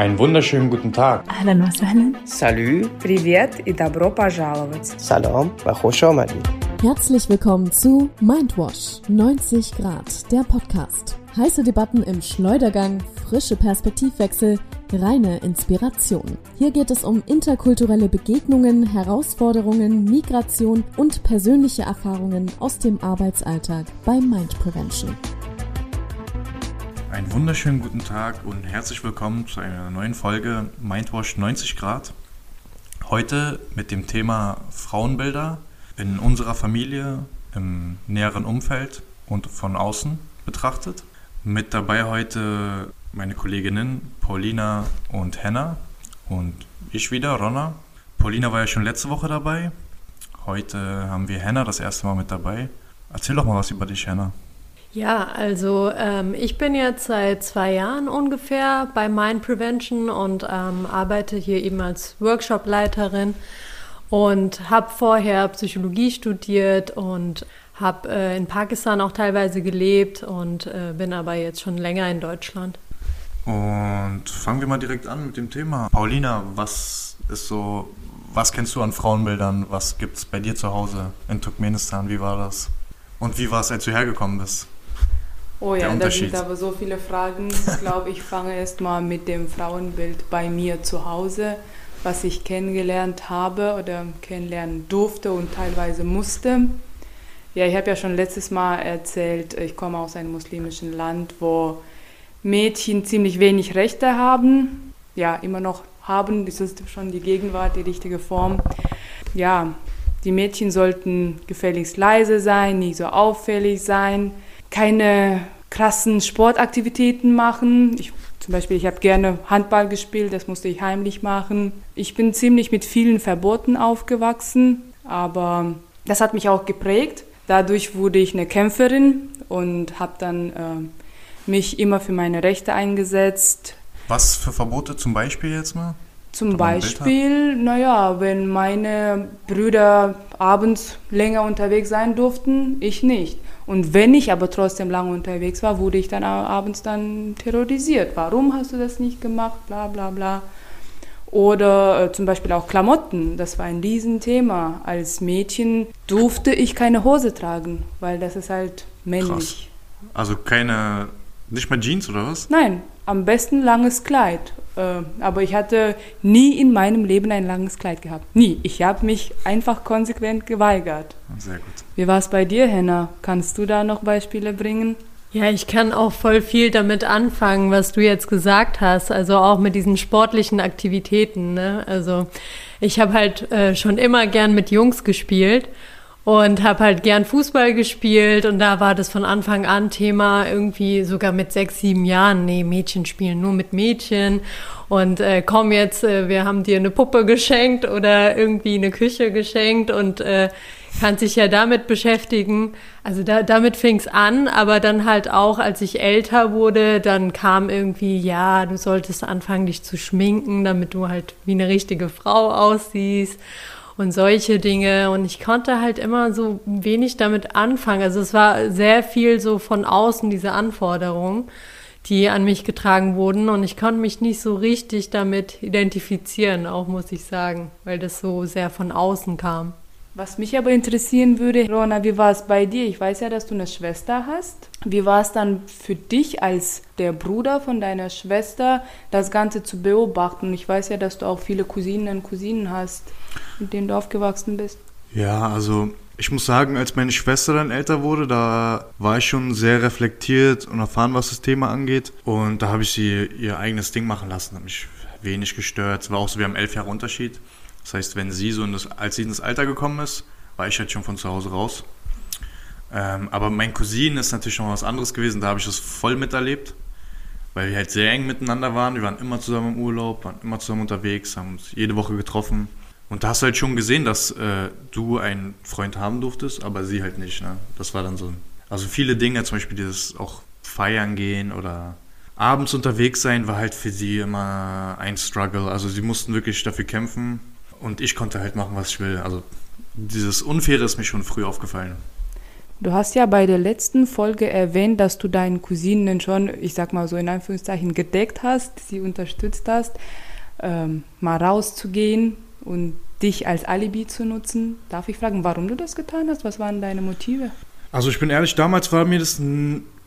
Einen wunderschönen guten Tag. Ahlan wa sahlan. Salü. Привет и добро пожаловать. Salam wa khosh Herzlich willkommen zu Mindwash 90 Grad, der Podcast. Heiße Debatten im Schleudergang, frische Perspektivwechsel, reine Inspiration. Hier geht es um interkulturelle Begegnungen, Herausforderungen, Migration und persönliche Erfahrungen aus dem Arbeitsalltag bei Mind Prevention. Einen wunderschönen guten Tag und herzlich willkommen zu einer neuen Folge Mindwash 90 Grad. Heute mit dem Thema Frauenbilder in unserer Familie, im näheren Umfeld und von außen betrachtet. Mit dabei heute meine Kolleginnen Paulina und Henna und ich wieder, Ronna. Paulina war ja schon letzte Woche dabei. Heute haben wir Henna das erste Mal mit dabei. Erzähl doch mal was über dich, Henna. Ja, also ähm, ich bin jetzt seit zwei Jahren ungefähr bei Mind Prevention und ähm, arbeite hier eben als Workshop-Leiterin und habe vorher Psychologie studiert und habe äh, in Pakistan auch teilweise gelebt und äh, bin aber jetzt schon länger in Deutschland. Und fangen wir mal direkt an mit dem Thema. Paulina, was ist so, was kennst du an Frauenbildern? Was gibt es bei dir zu Hause in Turkmenistan? Wie war das? Und wie war es, als du hergekommen bist? Oh ja, da sind aber so viele Fragen. Ich glaube, ich fange erst mal mit dem Frauenbild bei mir zu Hause, was ich kennengelernt habe oder kennenlernen durfte und teilweise musste. Ja, ich habe ja schon letztes Mal erzählt, ich komme aus einem muslimischen Land, wo Mädchen ziemlich wenig Rechte haben. Ja, immer noch haben, das ist schon die Gegenwart, die richtige Form. Ja, die Mädchen sollten gefälligst leise sein, nicht so auffällig sein, keine krassen Sportaktivitäten machen. Ich, zum Beispiel, ich habe gerne Handball gespielt, das musste ich heimlich machen. Ich bin ziemlich mit vielen Verboten aufgewachsen, aber das hat mich auch geprägt. Dadurch wurde ich eine Kämpferin und habe dann äh, mich immer für meine Rechte eingesetzt, Was für Verbote zum Beispiel jetzt mal? zum Beispiel, naja, wenn meine Brüder abends länger unterwegs sein durften, ich nicht. Und wenn ich aber trotzdem lange unterwegs war, wurde ich dann abends dann terrorisiert. Warum hast du das nicht gemacht? Bla bla bla. Oder äh, zum Beispiel auch Klamotten, das war ein Riesenthema. Als Mädchen durfte ich keine Hose tragen, weil das ist halt männlich. Also keine, nicht mal Jeans oder was? Nein, am besten langes Kleid. Äh, aber ich hatte nie in meinem Leben ein langes Kleid gehabt. Nie. Ich habe mich einfach konsequent geweigert. Sehr gut. Wie war es bei dir, Henna? Kannst du da noch Beispiele bringen? Ja, ich kann auch voll viel damit anfangen, was du jetzt gesagt hast. Also auch mit diesen sportlichen Aktivitäten. Ne? Also ich habe halt äh, schon immer gern mit Jungs gespielt und habe halt gern Fußball gespielt und da war das von Anfang an Thema irgendwie sogar mit sechs, sieben Jahren. Nee, Mädchen spielen nur mit Mädchen und äh, komm jetzt, äh, wir haben dir eine Puppe geschenkt oder irgendwie eine Küche geschenkt und äh, kannst dich ja damit beschäftigen. Also da, damit fing's an, aber dann halt auch, als ich älter wurde, dann kam irgendwie, ja, du solltest anfangen, dich zu schminken, damit du halt wie eine richtige Frau aussiehst und solche Dinge. Und ich konnte halt immer so wenig damit anfangen. Also es war sehr viel so von außen, diese Anforderungen, die an mich getragen wurden. Und ich konnte mich nicht so richtig damit identifizieren, auch muss ich sagen, weil das so sehr von außen kam. Was mich aber interessieren würde, Rona, wie war es bei dir? Ich weiß ja, dass du eine Schwester hast. Wie war es dann für dich als der Bruder von deiner Schwester, das Ganze zu beobachten? Ich weiß ja, dass du auch viele Cousinen und Cousinen hast, mit denen du aufgewachsen bist. Ja, also ich muss sagen, als meine Schwester dann älter wurde, da war ich schon sehr reflektiert und erfahren, was das Thema angeht. Und da habe ich sie ihr eigenes Ding machen lassen, hat mich wenig gestört. Es war auch so, wir haben elf Jahre Unterschied. Das heißt, wenn sie so in das, als sie in das Alter gekommen ist, war ich halt schon von zu Hause raus. Ähm, aber mein Cousin ist natürlich schon was anderes gewesen, da habe ich das voll miterlebt, weil wir halt sehr eng miteinander waren. Wir waren immer zusammen im Urlaub, waren immer zusammen unterwegs, haben uns jede Woche getroffen. Und da hast du halt schon gesehen, dass äh, du einen Freund haben durftest, aber sie halt nicht. Ne? Das war dann so. Also viele Dinge, zum Beispiel dieses auch feiern gehen oder abends unterwegs sein, war halt für sie immer ein Struggle. Also sie mussten wirklich dafür kämpfen und ich konnte halt machen, was ich will. Also dieses Unfaire ist mir schon früh aufgefallen. Du hast ja bei der letzten Folge erwähnt, dass du deinen Cousinen schon, ich sag mal so in Anführungszeichen, gedeckt hast, sie unterstützt hast, ähm, mal rauszugehen und dich als Alibi zu nutzen. Darf ich fragen, warum du das getan hast? Was waren deine Motive? Also ich bin ehrlich, damals war mir das,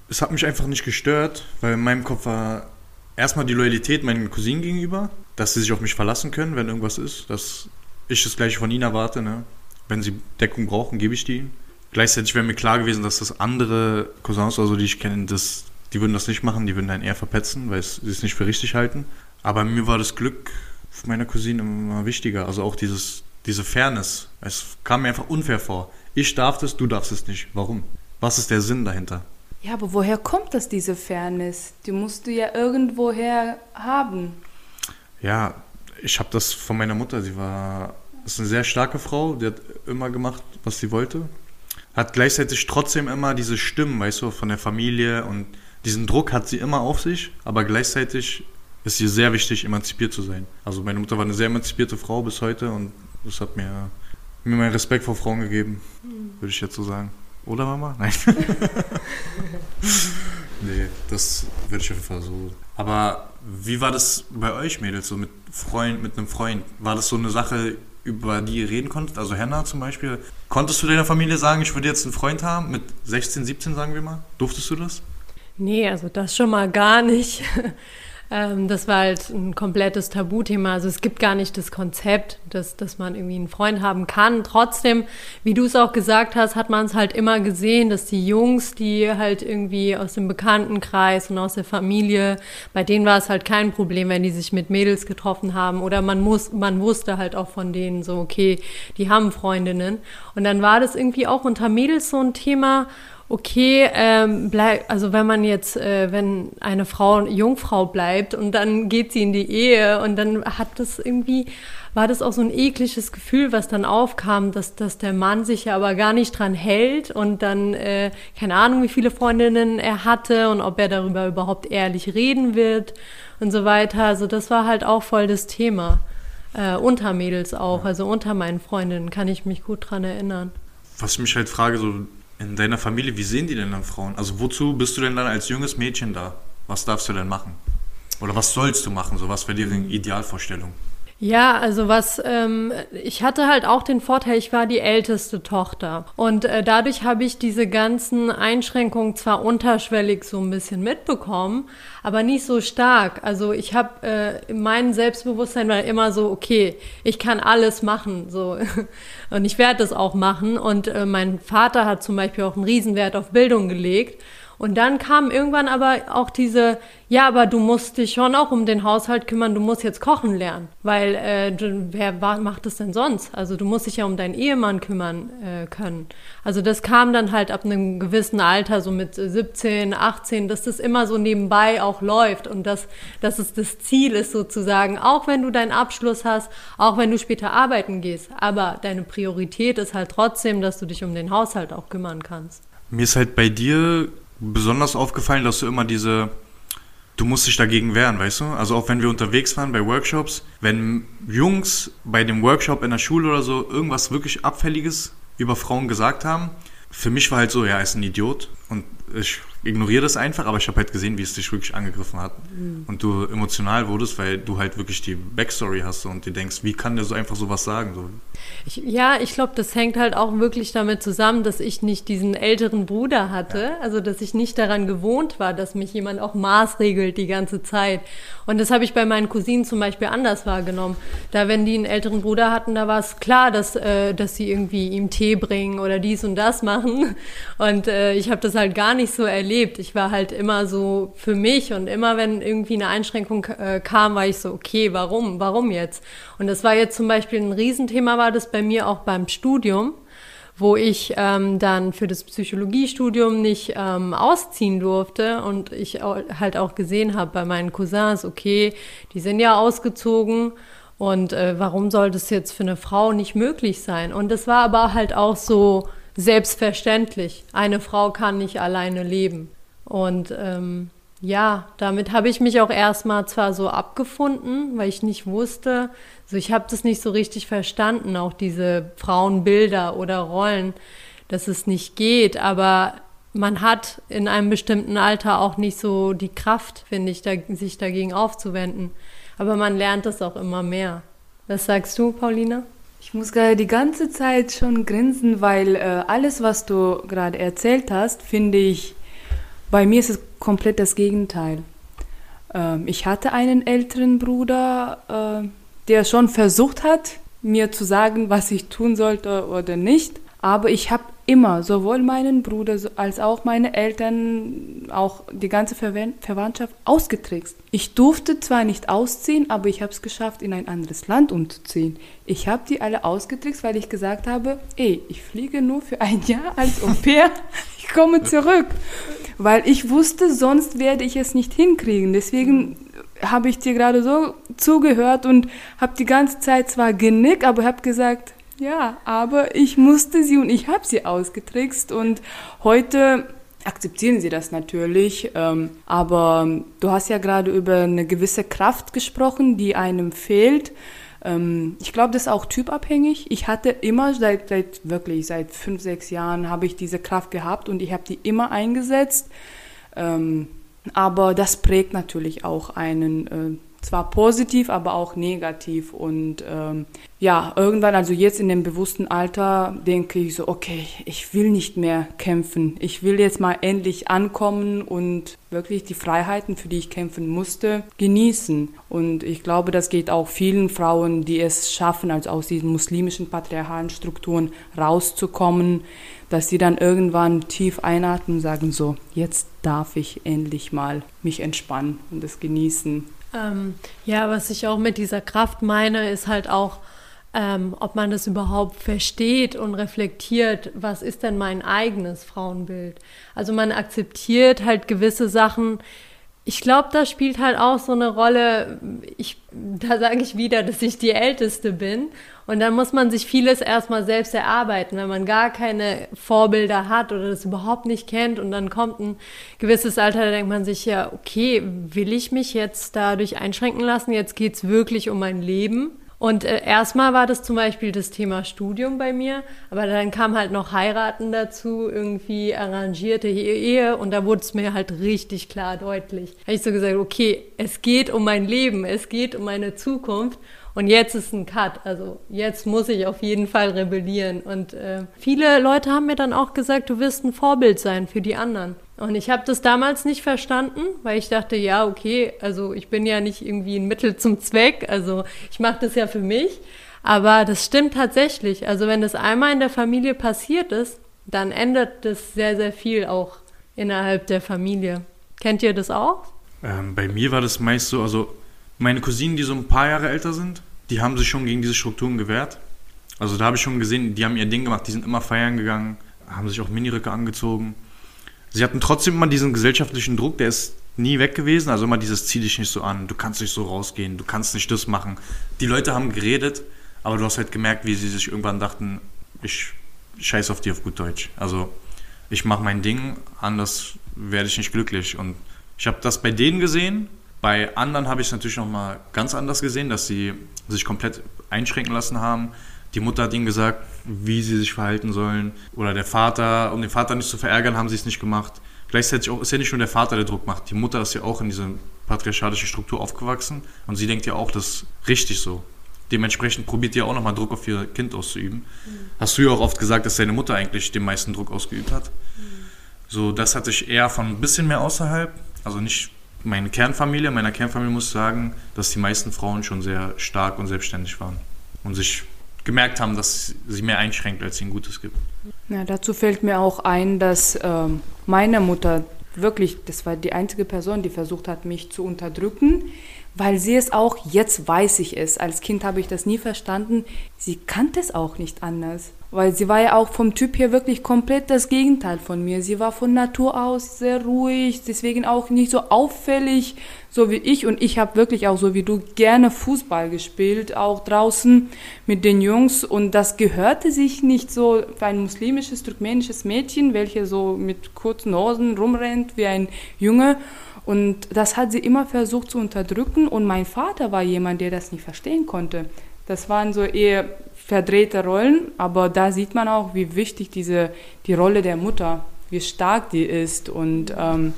es hat mich einfach nicht gestört, weil in meinem Kopf war erstmal die Loyalität meinen Cousinen gegenüber, dass sie sich auf mich verlassen können, wenn irgendwas ist, dass ich das gleiche von ihnen erwarte. Ne? Wenn sie Deckung brauchen, gebe ich die. Gleichzeitig wäre mir klar gewesen, dass das andere Cousins oder so, die ich kenne, das, die würden das nicht machen, die würden dann eher verpetzen, weil sie es nicht für richtig halten. Aber mir war das Glück meiner Cousine immer wichtiger, also auch dieses, diese Fairness. Es kam mir einfach unfair vor. Ich darf das, du darfst es nicht. Warum? Was ist der Sinn dahinter? Ja, aber woher kommt das, diese Fairness? Die musst du ja irgendwoher haben. Ja, ich habe das von meiner Mutter. Sie war ist eine sehr starke Frau. Die hat immer gemacht, was sie wollte. Hat gleichzeitig trotzdem immer diese Stimmen, weißt du, von der Familie und diesen Druck hat sie immer auf sich, aber gleichzeitig ist ihr sehr wichtig, emanzipiert zu sein. Also meine Mutter war eine sehr emanzipierte Frau bis heute und das hat mir, mir meinen Respekt vor Frauen gegeben, würde ich jetzt so sagen. Oder Mama? Nein. nee, das würde ich auf jeden Fall so. Aber wie war das bei euch, Mädels, so mit Freund, mit einem Freund? War das so eine Sache, über die ihr reden konntet? Also Henna zum Beispiel. Konntest du deiner Familie sagen, ich würde jetzt einen Freund haben? Mit 16, 17, sagen wir mal? Durftest du das? Nee, also das schon mal gar nicht. Ähm, das war halt ein komplettes Tabuthema. Also es gibt gar nicht das Konzept, dass, dass man irgendwie einen Freund haben kann. Trotzdem, wie du es auch gesagt hast, hat man es halt immer gesehen, dass die Jungs, die halt irgendwie aus dem Bekanntenkreis und aus der Familie, bei denen war es halt kein Problem, wenn die sich mit Mädels getroffen haben. Oder man muss, man wusste halt auch von denen so, okay, die haben Freundinnen. Und dann war das irgendwie auch unter Mädels so ein Thema, okay, ähm, bleib, also wenn man jetzt, äh, wenn eine Frau Jungfrau bleibt und dann geht sie in die Ehe und dann hat das irgendwie, war das auch so ein ekliges Gefühl, was dann aufkam, dass, dass der Mann sich ja aber gar nicht dran hält und dann, äh, keine Ahnung, wie viele Freundinnen er hatte und ob er darüber überhaupt ehrlich reden wird und so weiter. Also das war halt auch voll das Thema. Äh, unter Mädels auch, also unter meinen Freundinnen kann ich mich gut dran erinnern. Was ich mich halt frage, so in deiner Familie, wie sehen die denn dann Frauen? Also wozu bist du denn dann als junges Mädchen da? Was darfst du denn machen? Oder was sollst du machen? So was wäre ihre Idealvorstellung? Ja, also was, ähm, ich hatte halt auch den Vorteil, ich war die älteste Tochter. Und äh, dadurch habe ich diese ganzen Einschränkungen zwar unterschwellig so ein bisschen mitbekommen, aber nicht so stark. Also ich habe, äh, mein Selbstbewusstsein war immer so, okay, ich kann alles machen, so. Und ich werde das auch machen. Und äh, mein Vater hat zum Beispiel auch einen Riesenwert auf Bildung gelegt. Und dann kam irgendwann aber auch diese, ja, aber du musst dich schon auch um den Haushalt kümmern, du musst jetzt kochen lernen, weil äh, wer macht das denn sonst? Also du musst dich ja um deinen Ehemann kümmern äh, können. Also das kam dann halt ab einem gewissen Alter, so mit 17, 18, dass das immer so nebenbei auch läuft und dass, dass es das Ziel ist sozusagen, auch wenn du deinen Abschluss hast, auch wenn du später arbeiten gehst, aber deine Priorität ist halt trotzdem, dass du dich um den Haushalt auch kümmern kannst. Mir ist halt bei dir besonders aufgefallen, dass du immer diese, du musst dich dagegen wehren, weißt du? Also auch wenn wir unterwegs waren bei Workshops, wenn Jungs bei dem Workshop in der Schule oder so irgendwas wirklich Abfälliges über Frauen gesagt haben, für mich war halt so, ja, er ist ein Idiot und ich ignoriere das einfach, aber ich habe halt gesehen, wie es dich wirklich angegriffen hat und du emotional wurdest, weil du halt wirklich die Backstory hast und dir denkst, wie kann der so einfach sowas sagen? So, Ich, ja, ich glaube, das hängt halt auch wirklich damit zusammen, dass ich nicht diesen älteren Bruder hatte, also dass ich nicht daran gewohnt war, dass mich jemand auch maßregelt die ganze Zeit. Und das habe ich bei meinen Cousinen zum Beispiel anders wahrgenommen. Da, wenn die einen älteren Bruder hatten, da war es klar, dass, äh, dass sie irgendwie ihm Tee bringen oder dies und das machen. Und äh, ich habe das halt gar nicht so erlebt. Ich war halt immer so für mich und immer, wenn irgendwie eine Einschränkung äh, kam, war ich so, okay, warum, warum jetzt? Und das war jetzt zum Beispiel ein Riesenthema, war das bei mir auch beim Studium, wo ich ähm, dann für das Psychologiestudium nicht ähm, ausziehen durfte und ich au- halt auch gesehen habe bei meinen Cousins, okay, die sind ja ausgezogen und äh, warum soll das jetzt für eine Frau nicht möglich sein? Und das war aber halt auch so selbstverständlich. Eine Frau kann nicht alleine leben. Und ähm, ja, damit habe ich mich auch erstmal zwar so abgefunden, weil ich nicht wusste, so ich habe das nicht so richtig verstanden, auch diese Frauenbilder oder Rollen, dass es nicht geht, aber man hat in einem bestimmten Alter auch nicht so die Kraft, finde ich, da, sich dagegen aufzuwenden. Aber man lernt es auch immer mehr. Was sagst du, Paulina? Ich muss gerade die ganze Zeit schon grinsen, weil äh, alles, was du gerade erzählt hast, finde ich, bei mir ist es komplett das Gegenteil. Ähm, ich hatte einen älteren Bruder, äh, der schon versucht hat, mir zu sagen, was ich tun sollte oder nicht. Aber ich habe immer sowohl meinen Bruder als auch meine Eltern, auch die ganze Verwandtschaft ausgetrickst. Ich durfte zwar nicht ausziehen, aber ich habe es geschafft, in ein anderes Land umzuziehen. Ich habe die alle ausgetrickst, weil ich gesagt habe, ey, ich fliege nur für ein Jahr als Au pair, ich komme zurück. Weil ich wusste, sonst werde ich es nicht hinkriegen. Deswegen habe ich dir gerade so zugehört und habe die ganze Zeit zwar genickt, aber habe gesagt, ja, aber ich musste sie und ich habe sie ausgetrickst und heute akzeptieren sie das natürlich. Ähm, aber du hast ja gerade über eine gewisse Kraft gesprochen, die einem fehlt. Ähm, ich glaube, das ist auch typabhängig. Ich hatte immer seit, seit wirklich seit fünf, sechs Jahren habe ich diese Kraft gehabt und ich habe die immer eingesetzt. Ähm, aber das prägt natürlich auch einen äh, zwar positiv, aber auch negativ. Und ähm, ja, irgendwann, also jetzt in dem bewussten Alter, denke ich so, okay, ich will nicht mehr kämpfen. Ich will jetzt mal endlich ankommen und wirklich die Freiheiten, für die ich kämpfen musste, genießen. Und ich glaube, das geht auch vielen Frauen, die es schaffen, also aus diesen muslimischen patriarchalen Strukturen rauszukommen, dass sie dann irgendwann tief einatmen und sagen so, jetzt darf ich endlich mal mich entspannen und es genießen. Ähm, ja, was ich auch mit dieser Kraft meine, ist halt auch, ähm, ob man das überhaupt versteht und reflektiert, was ist denn mein eigenes Frauenbild. Also man akzeptiert halt gewisse Sachen. Ich glaube, da spielt halt auch so eine Rolle, ich, da sage ich wieder, dass ich die Älteste bin und dann muss man sich vieles erstmal selbst erarbeiten, wenn man gar keine Vorbilder hat oder das überhaupt nicht kennt. Und dann kommt ein gewisses Alter, da denkt man sich ja, okay, will ich mich jetzt dadurch einschränken lassen? Jetzt geht's wirklich um mein Leben. Und äh, erstmal war das zum Beispiel das Thema Studium bei mir, aber dann kam halt noch Heiraten dazu, irgendwie arrangierte Ehe und da wurde es mir halt richtig klar deutlich. Habe ich so gesagt, okay, es geht um mein Leben, es geht um meine Zukunft und jetzt ist ein Cut. Also jetzt muss ich auf jeden Fall rebellieren. Und äh, viele Leute haben mir dann auch gesagt, du wirst ein Vorbild sein für die anderen. Und ich habe das damals nicht verstanden, weil ich dachte, ja, okay, also ich bin ja nicht irgendwie ein Mittel zum Zweck, also ich mache das ja für mich. Aber das stimmt tatsächlich. Also wenn das einmal in der Familie passiert ist, dann ändert das sehr, sehr viel auch innerhalb der Familie. Kennt ihr das auch? Ähm, bei mir war das meist so, also meine Cousinen, die so ein paar Jahre älter sind, die haben sich schon gegen diese Strukturen gewehrt. Also da habe ich schon gesehen, die haben ihr Ding gemacht, die sind immer feiern gegangen, haben sich auch Miniröcke angezogen. Sie hatten trotzdem immer diesen gesellschaftlichen Druck, der ist nie weg gewesen. Also immer dieses zieh dich nicht so an, du kannst nicht so rausgehen, du kannst nicht das machen. Die Leute haben geredet, aber du hast halt gemerkt, wie sie sich irgendwann dachten, ich scheiß auf die auf gut Deutsch. Also ich mache mein Ding, anders werde ich nicht glücklich. Und ich habe das bei denen gesehen bei anderen habe ich es natürlich nochmal ganz anders gesehen, dass sie sich komplett einschränken lassen haben. Die Mutter hat ihnen gesagt, wie sie sich verhalten sollen. Oder der Vater, um den Vater nicht zu verärgern, haben sie es nicht gemacht. Gleichzeitig ist ja nicht nur der Vater, der Druck macht. Die Mutter ist ja auch in dieser patriarchalischen Struktur aufgewachsen und sie denkt ja auch, das ist richtig so. Dementsprechend probiert ihr auch nochmal Druck auf ihr Kind auszuüben. Mhm. Hast du ja auch oft gesagt, dass deine Mutter eigentlich den meisten Druck ausgeübt hat. Mhm. So, das hatte ich eher von ein bisschen mehr außerhalb. Also nicht meine Kernfamilie, meiner Kernfamilie muss ich sagen, dass die meisten Frauen schon sehr stark und selbstständig waren und sich gemerkt haben, dass sie mehr einschränkt, als ihnen Gutes gibt. Ja, dazu fällt mir auch ein, dass äh, meine Mutter wirklich, das war die einzige Person, die versucht hat, mich zu unterdrücken, weil sie es auch, jetzt weiß ich es, als Kind habe ich das nie verstanden, sie kannte es auch nicht anders. Weil sie war ja auch vom Typ her wirklich komplett das Gegenteil von mir. Sie war von Natur aus sehr ruhig, deswegen auch nicht so auffällig, so wie ich. Und ich habe wirklich auch so wie du gerne Fußball gespielt, auch draußen mit den Jungs. Und das gehörte sich nicht so für ein muslimisches, turkmenisches Mädchen, welche so mit kurzen Hosen rumrennt wie ein Junge. Und das hat sie immer versucht zu unterdrücken. Und mein Vater war jemand, der das nicht verstehen konnte. Das waren so eher verdrehte Rollen, aber da sieht man auch, wie wichtig diese, die Rolle der Mutter, wie stark die ist. Und ähm,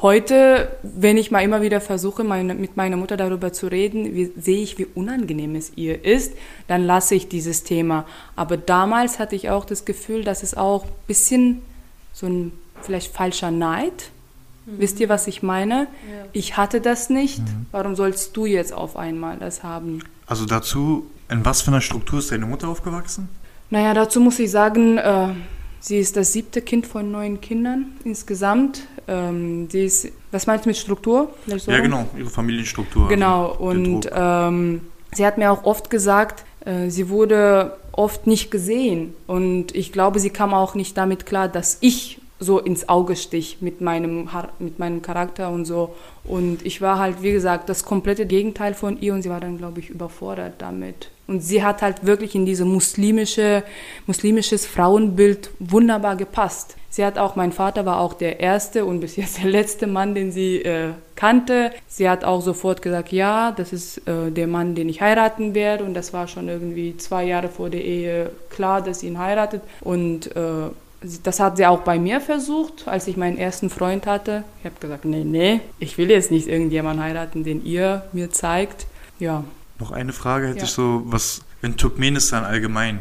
heute, wenn ich mal immer wieder versuche, meine, mit meiner Mutter darüber zu reden, wie, sehe ich, wie unangenehm es ihr ist, dann lasse ich dieses Thema. Aber damals hatte ich auch das Gefühl, dass es auch ein bisschen so ein vielleicht falscher Neid. Mhm. Wisst ihr, was ich meine? Ja. Ich hatte das nicht. Mhm. Warum sollst du jetzt auf einmal das haben? Also dazu, in was für einer Struktur ist deine Mutter aufgewachsen? Naja, dazu muss ich sagen, äh, sie ist das siebte Kind von neun Kindern insgesamt. Ähm, sie ist, was meinst du mit Struktur? So? Ja, genau, ihre Familienstruktur. Also genau, also und ähm, sie hat mir auch oft gesagt, äh, sie wurde oft nicht gesehen. Und ich glaube, sie kam auch nicht damit klar, dass ich so ins Auge stich mit meinem, mit meinem Charakter und so. Und ich war halt, wie gesagt, das komplette Gegenteil von ihr und sie war dann, glaube ich, überfordert damit. Und sie hat halt wirklich in dieses muslimische, muslimisches Frauenbild wunderbar gepasst. Sie hat auch, mein Vater war auch der erste und bis jetzt der letzte Mann, den sie äh, kannte. Sie hat auch sofort gesagt, ja, das ist äh, der Mann, den ich heiraten werde. Und das war schon irgendwie zwei Jahre vor der Ehe klar, dass sie ihn heiratet. Und äh, das hat sie auch bei mir versucht, als ich meinen ersten Freund hatte. Ich habe gesagt, nee, nee, ich will jetzt nicht irgendjemanden heiraten, den ihr mir zeigt. Ja. Noch eine Frage hätte ja. ich so, was in Turkmenistan allgemein?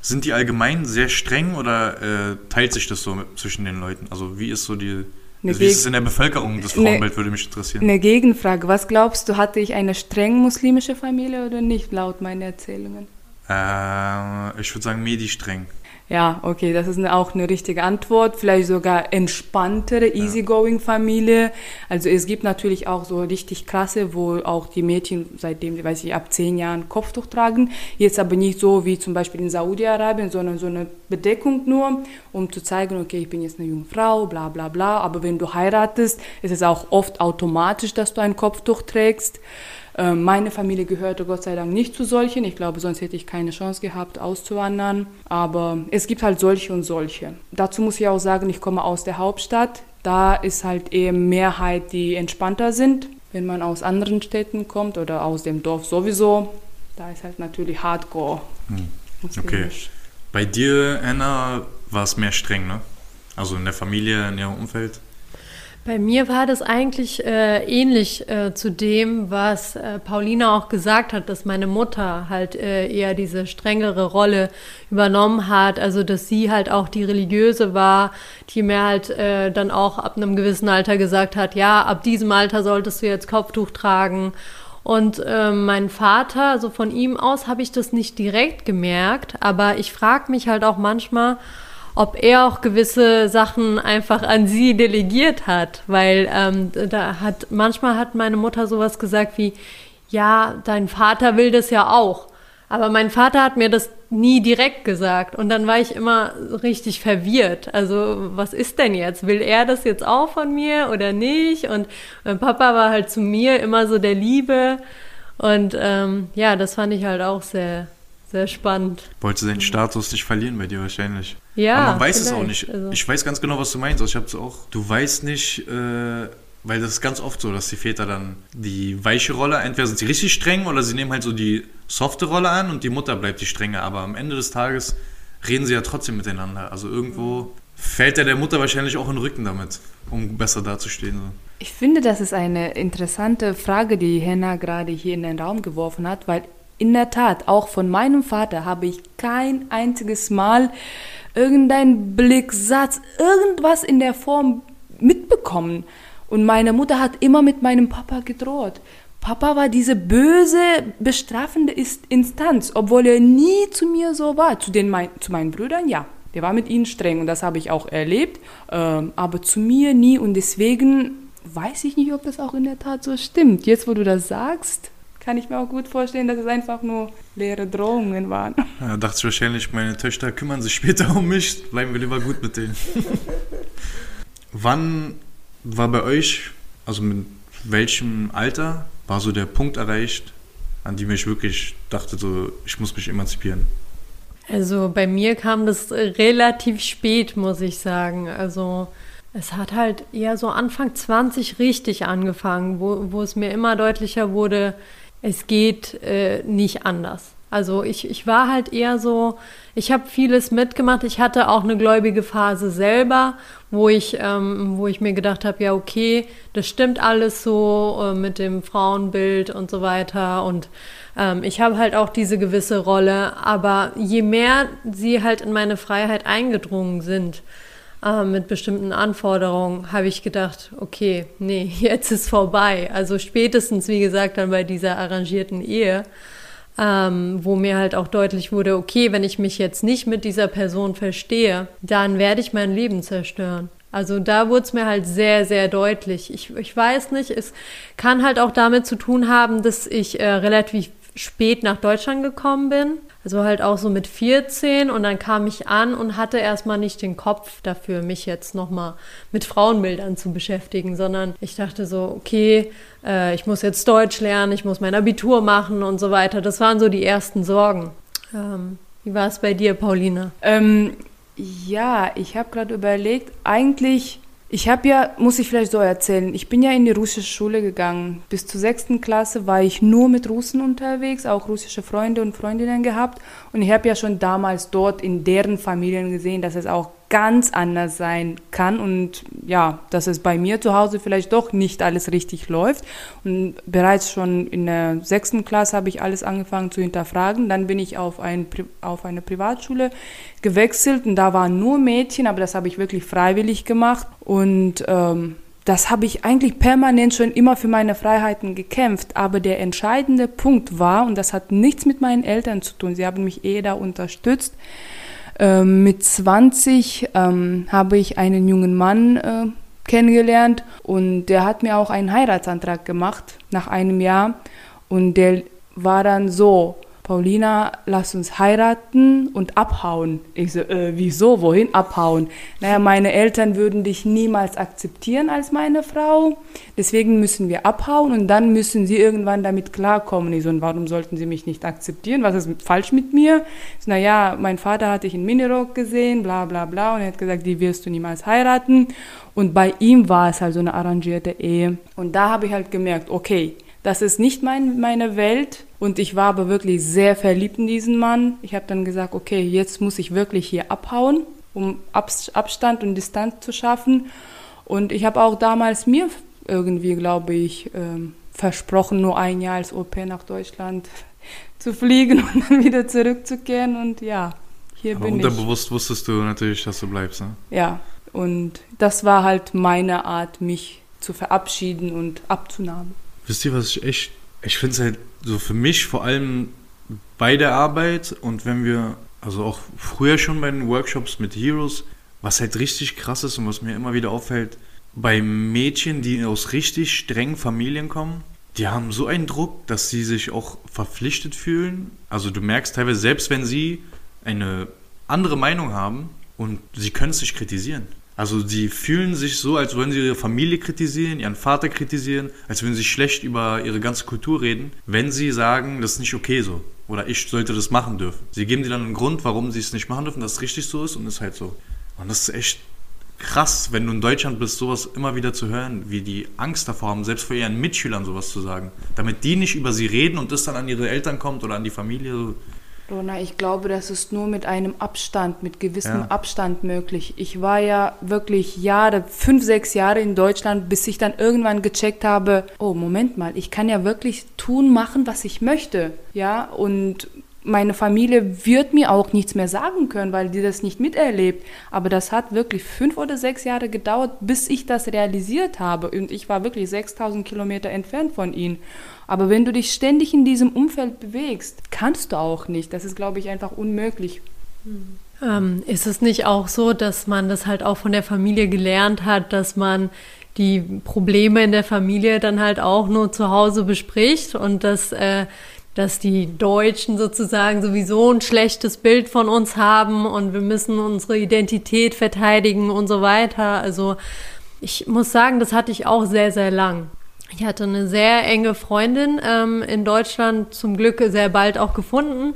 Sind die allgemein sehr streng oder äh, teilt sich das so mit, zwischen den Leuten? Also wie ist so die, also wie ist es in der Bevölkerung, das Frauenbild würde mich interessieren. Eine Gegenfrage, was glaubst du, hatte ich eine streng muslimische Familie oder nicht, laut meinen Erzählungen? Äh, ich würde sagen, medi streng. Ja, okay, das ist auch eine richtige Antwort. Vielleicht sogar entspanntere, easygoing Familie. Also es gibt natürlich auch so richtig krasse, wo auch die Mädchen seitdem, weiß ich, ab zehn Jahren Kopftuch tragen. Jetzt aber nicht so wie zum Beispiel in Saudi-Arabien, sondern so eine Bedeckung nur, um zu zeigen, okay, ich bin jetzt eine junge Frau, bla bla bla. Aber wenn du heiratest, ist es auch oft automatisch, dass du ein Kopftuch trägst. Ähm, meine Familie gehörte Gott sei Dank nicht zu solchen. Ich glaube, sonst hätte ich keine Chance gehabt, auszuwandern. Aber es gibt halt solche und solche. Dazu muss ich auch sagen, ich komme aus der Hauptstadt. Da ist halt eher Mehrheit, die entspannter sind. Wenn man aus anderen Städten kommt oder aus dem Dorf sowieso, da ist halt natürlich Hardcore. Hm. Okay. Bei dir, Anna, war es mehr streng, ne? Also in der Familie, in ihrem Umfeld? Bei mir war das eigentlich äh, ähnlich äh, zu dem, was äh, Paulina auch gesagt hat, dass meine Mutter halt äh, eher diese strengere Rolle übernommen hat, also dass sie halt auch die religiöse war, die mir halt äh, dann auch ab einem gewissen Alter gesagt hat, ja, ab diesem Alter solltest du jetzt Kopftuch tragen. Und äh, mein Vater, also von ihm aus habe ich das nicht direkt gemerkt, aber ich frage mich halt auch manchmal, ob er auch gewisse Sachen einfach an sie delegiert hat, weil ähm, da hat manchmal hat meine Mutter sowas gesagt wie, ja, dein Vater will das ja auch. Aber mein Vater hat mir das nie direkt gesagt. Und dann war ich immer richtig verwirrt. Also, was ist denn jetzt? Will er das jetzt auch von mir oder nicht? Und mein Papa war halt zu mir immer so der Liebe. Und ähm, ja, das fand ich halt auch sehr, sehr spannend. Wollte seinen Status nicht verlieren bei dir wahrscheinlich. Ja. Aber man weiß es auch nicht. Also. Ich weiß ganz genau, was du meinst. Also ich habe es auch. Du weißt nicht, äh, weil das ist ganz oft so, dass die Väter dann die weiche Rolle, entweder sind sie richtig streng oder sie nehmen halt so die softe Rolle an und die Mutter bleibt die strenge. Aber am Ende des Tages reden sie ja trotzdem miteinander. Also irgendwo fällt er der Mutter wahrscheinlich auch in den Rücken damit, um besser dazustehen. So. Ich finde, das ist eine interessante Frage, die Henna gerade hier in den Raum geworfen hat, weil in der Tat, auch von meinem Vater habe ich kein einziges Mal irgendein Blicksatz, irgendwas in der Form mitbekommen. Und meine Mutter hat immer mit meinem Papa gedroht. Papa war diese böse, bestrafende Instanz, obwohl er nie zu mir so war. Zu, den, zu meinen Brüdern, ja. Der war mit ihnen streng und das habe ich auch erlebt. Ähm, aber zu mir nie und deswegen weiß ich nicht, ob das auch in der Tat so stimmt. Jetzt, wo du das sagst, kann ich mir auch gut vorstellen, dass es einfach nur leere Drohungen waren. Ja, dachte ich wahrscheinlich, meine Töchter kümmern sich später um mich, bleiben wir lieber gut mit denen. Wann war bei euch, also mit welchem Alter, war so der Punkt erreicht, an dem ich wirklich dachte, so, ich muss mich emanzipieren? Also bei mir kam das relativ spät, muss ich sagen. Also es hat halt eher so Anfang 20 richtig angefangen, wo, wo es mir immer deutlicher wurde, es geht äh, nicht anders. Also ich, ich war halt eher so, ich habe vieles mitgemacht. Ich hatte auch eine gläubige Phase selber, wo ich, ähm, wo ich mir gedacht habe, ja okay, das stimmt alles so äh, mit dem Frauenbild und so weiter. Und ähm, ich habe halt auch diese gewisse Rolle. Aber je mehr sie halt in meine Freiheit eingedrungen sind, äh, mit bestimmten Anforderungen, habe ich gedacht, okay, nee, jetzt ist vorbei. Also spätestens, wie gesagt, dann bei dieser arrangierten Ehe ähm, wo mir halt auch deutlich wurde, okay, wenn ich mich jetzt nicht mit dieser Person verstehe, dann werde ich mein Leben zerstören. Also da wurde es mir halt sehr, sehr deutlich. Ich, ich weiß nicht, es kann halt auch damit zu tun haben, dass ich äh, relativ spät nach Deutschland gekommen bin. Also halt auch so mit 14 und dann kam ich an und hatte erstmal nicht den Kopf dafür, mich jetzt nochmal mit Frauenbildern zu beschäftigen, sondern ich dachte so, okay, äh, ich muss jetzt Deutsch lernen, ich muss mein Abitur machen und so weiter. Das waren so die ersten Sorgen. Ähm, wie war es bei dir, Pauline? Ähm, ja, ich habe gerade überlegt, eigentlich ich habe ja, muss ich vielleicht so erzählen, ich bin ja in die russische Schule gegangen. Bis zur sechsten Klasse war ich nur mit Russen unterwegs, auch russische Freunde und Freundinnen gehabt. Und ich habe ja schon damals dort in deren Familien gesehen, dass es auch ganz anders sein kann und ja, dass es bei mir zu Hause vielleicht doch nicht alles richtig läuft. Und bereits schon in der sechsten Klasse habe ich alles angefangen zu hinterfragen. Dann bin ich auf, ein, auf eine Privatschule gewechselt und da waren nur Mädchen, aber das habe ich wirklich freiwillig gemacht und ähm, das habe ich eigentlich permanent schon immer für meine Freiheiten gekämpft. Aber der entscheidende Punkt war, und das hat nichts mit meinen Eltern zu tun, sie haben mich eh da unterstützt, ähm, mit 20 ähm, habe ich einen jungen Mann äh, kennengelernt und der hat mir auch einen Heiratsantrag gemacht nach einem Jahr und der war dann so, Paulina, lass uns heiraten und abhauen. Ich so, äh, wieso, wohin abhauen? Naja, meine Eltern würden dich niemals akzeptieren als meine Frau, deswegen müssen wir abhauen und dann müssen sie irgendwann damit klarkommen. Ich so, und warum sollten sie mich nicht akzeptieren? Was ist falsch mit mir? So, naja, mein Vater hatte ich in Minirock gesehen, bla bla bla, und er hat gesagt, die wirst du niemals heiraten. Und bei ihm war es halt so eine arrangierte Ehe. Und da habe ich halt gemerkt, okay, das ist nicht mein, meine Welt. Und ich war aber wirklich sehr verliebt in diesen Mann. Ich habe dann gesagt, okay, jetzt muss ich wirklich hier abhauen, um Abstand und Distanz zu schaffen. Und ich habe auch damals mir irgendwie, glaube ich, ähm, versprochen, nur ein Jahr als Au-pair nach Deutschland zu fliegen und dann wieder zurückzukehren. Und ja, hier Aber bin unterbewusst ich. Unterbewusst wusstest du natürlich, dass du bleibst, ne? Ja, und das war halt meine Art, mich zu verabschieden und abzunahmen. Wisst ihr, was ich echt, ich finde es halt so für mich vor allem bei der Arbeit und wenn wir, also auch früher schon bei den Workshops mit Heroes, was halt richtig krass ist und was mir immer wieder auffällt, bei Mädchen, die aus richtig strengen Familien kommen, die haben so einen Druck, dass sie sich auch verpflichtet fühlen. Also du merkst teilweise, selbst wenn sie eine andere Meinung haben und sie können es nicht kritisieren. Also sie fühlen sich so, als würden sie ihre Familie kritisieren, ihren Vater kritisieren, als würden sie schlecht über ihre ganze Kultur reden, wenn sie sagen, das ist nicht okay so. Oder ich sollte das machen dürfen. Sie geben dir dann einen Grund, warum sie es nicht machen dürfen, dass es richtig so ist und ist halt so. Und das ist echt krass, wenn du in Deutschland bist, sowas immer wieder zu hören, wie die Angst davor haben, selbst vor ihren Mitschülern sowas zu sagen. Damit die nicht über sie reden und das dann an ihre Eltern kommt oder an die Familie. Rona, ich glaube, das ist nur mit einem Abstand, mit gewissem ja. Abstand möglich. Ich war ja wirklich Jahre, fünf, sechs Jahre in Deutschland, bis ich dann irgendwann gecheckt habe, oh, Moment mal, ich kann ja wirklich tun, machen, was ich möchte. Ja, und meine Familie wird mir auch nichts mehr sagen können, weil die das nicht miterlebt. Aber das hat wirklich fünf oder sechs Jahre gedauert, bis ich das realisiert habe. Und ich war wirklich 6000 Kilometer entfernt von ihnen. Aber wenn du dich ständig in diesem Umfeld bewegst, kannst du auch nicht. Das ist, glaube ich, einfach unmöglich. Ähm, ist es nicht auch so, dass man das halt auch von der Familie gelernt hat, dass man die Probleme in der Familie dann halt auch nur zu Hause bespricht und dass äh, dass die Deutschen sozusagen sowieso ein schlechtes Bild von uns haben und wir müssen unsere Identität verteidigen und so weiter. Also ich muss sagen, das hatte ich auch sehr, sehr lang. Ich hatte eine sehr enge Freundin ähm, in Deutschland, zum Glück sehr bald auch gefunden,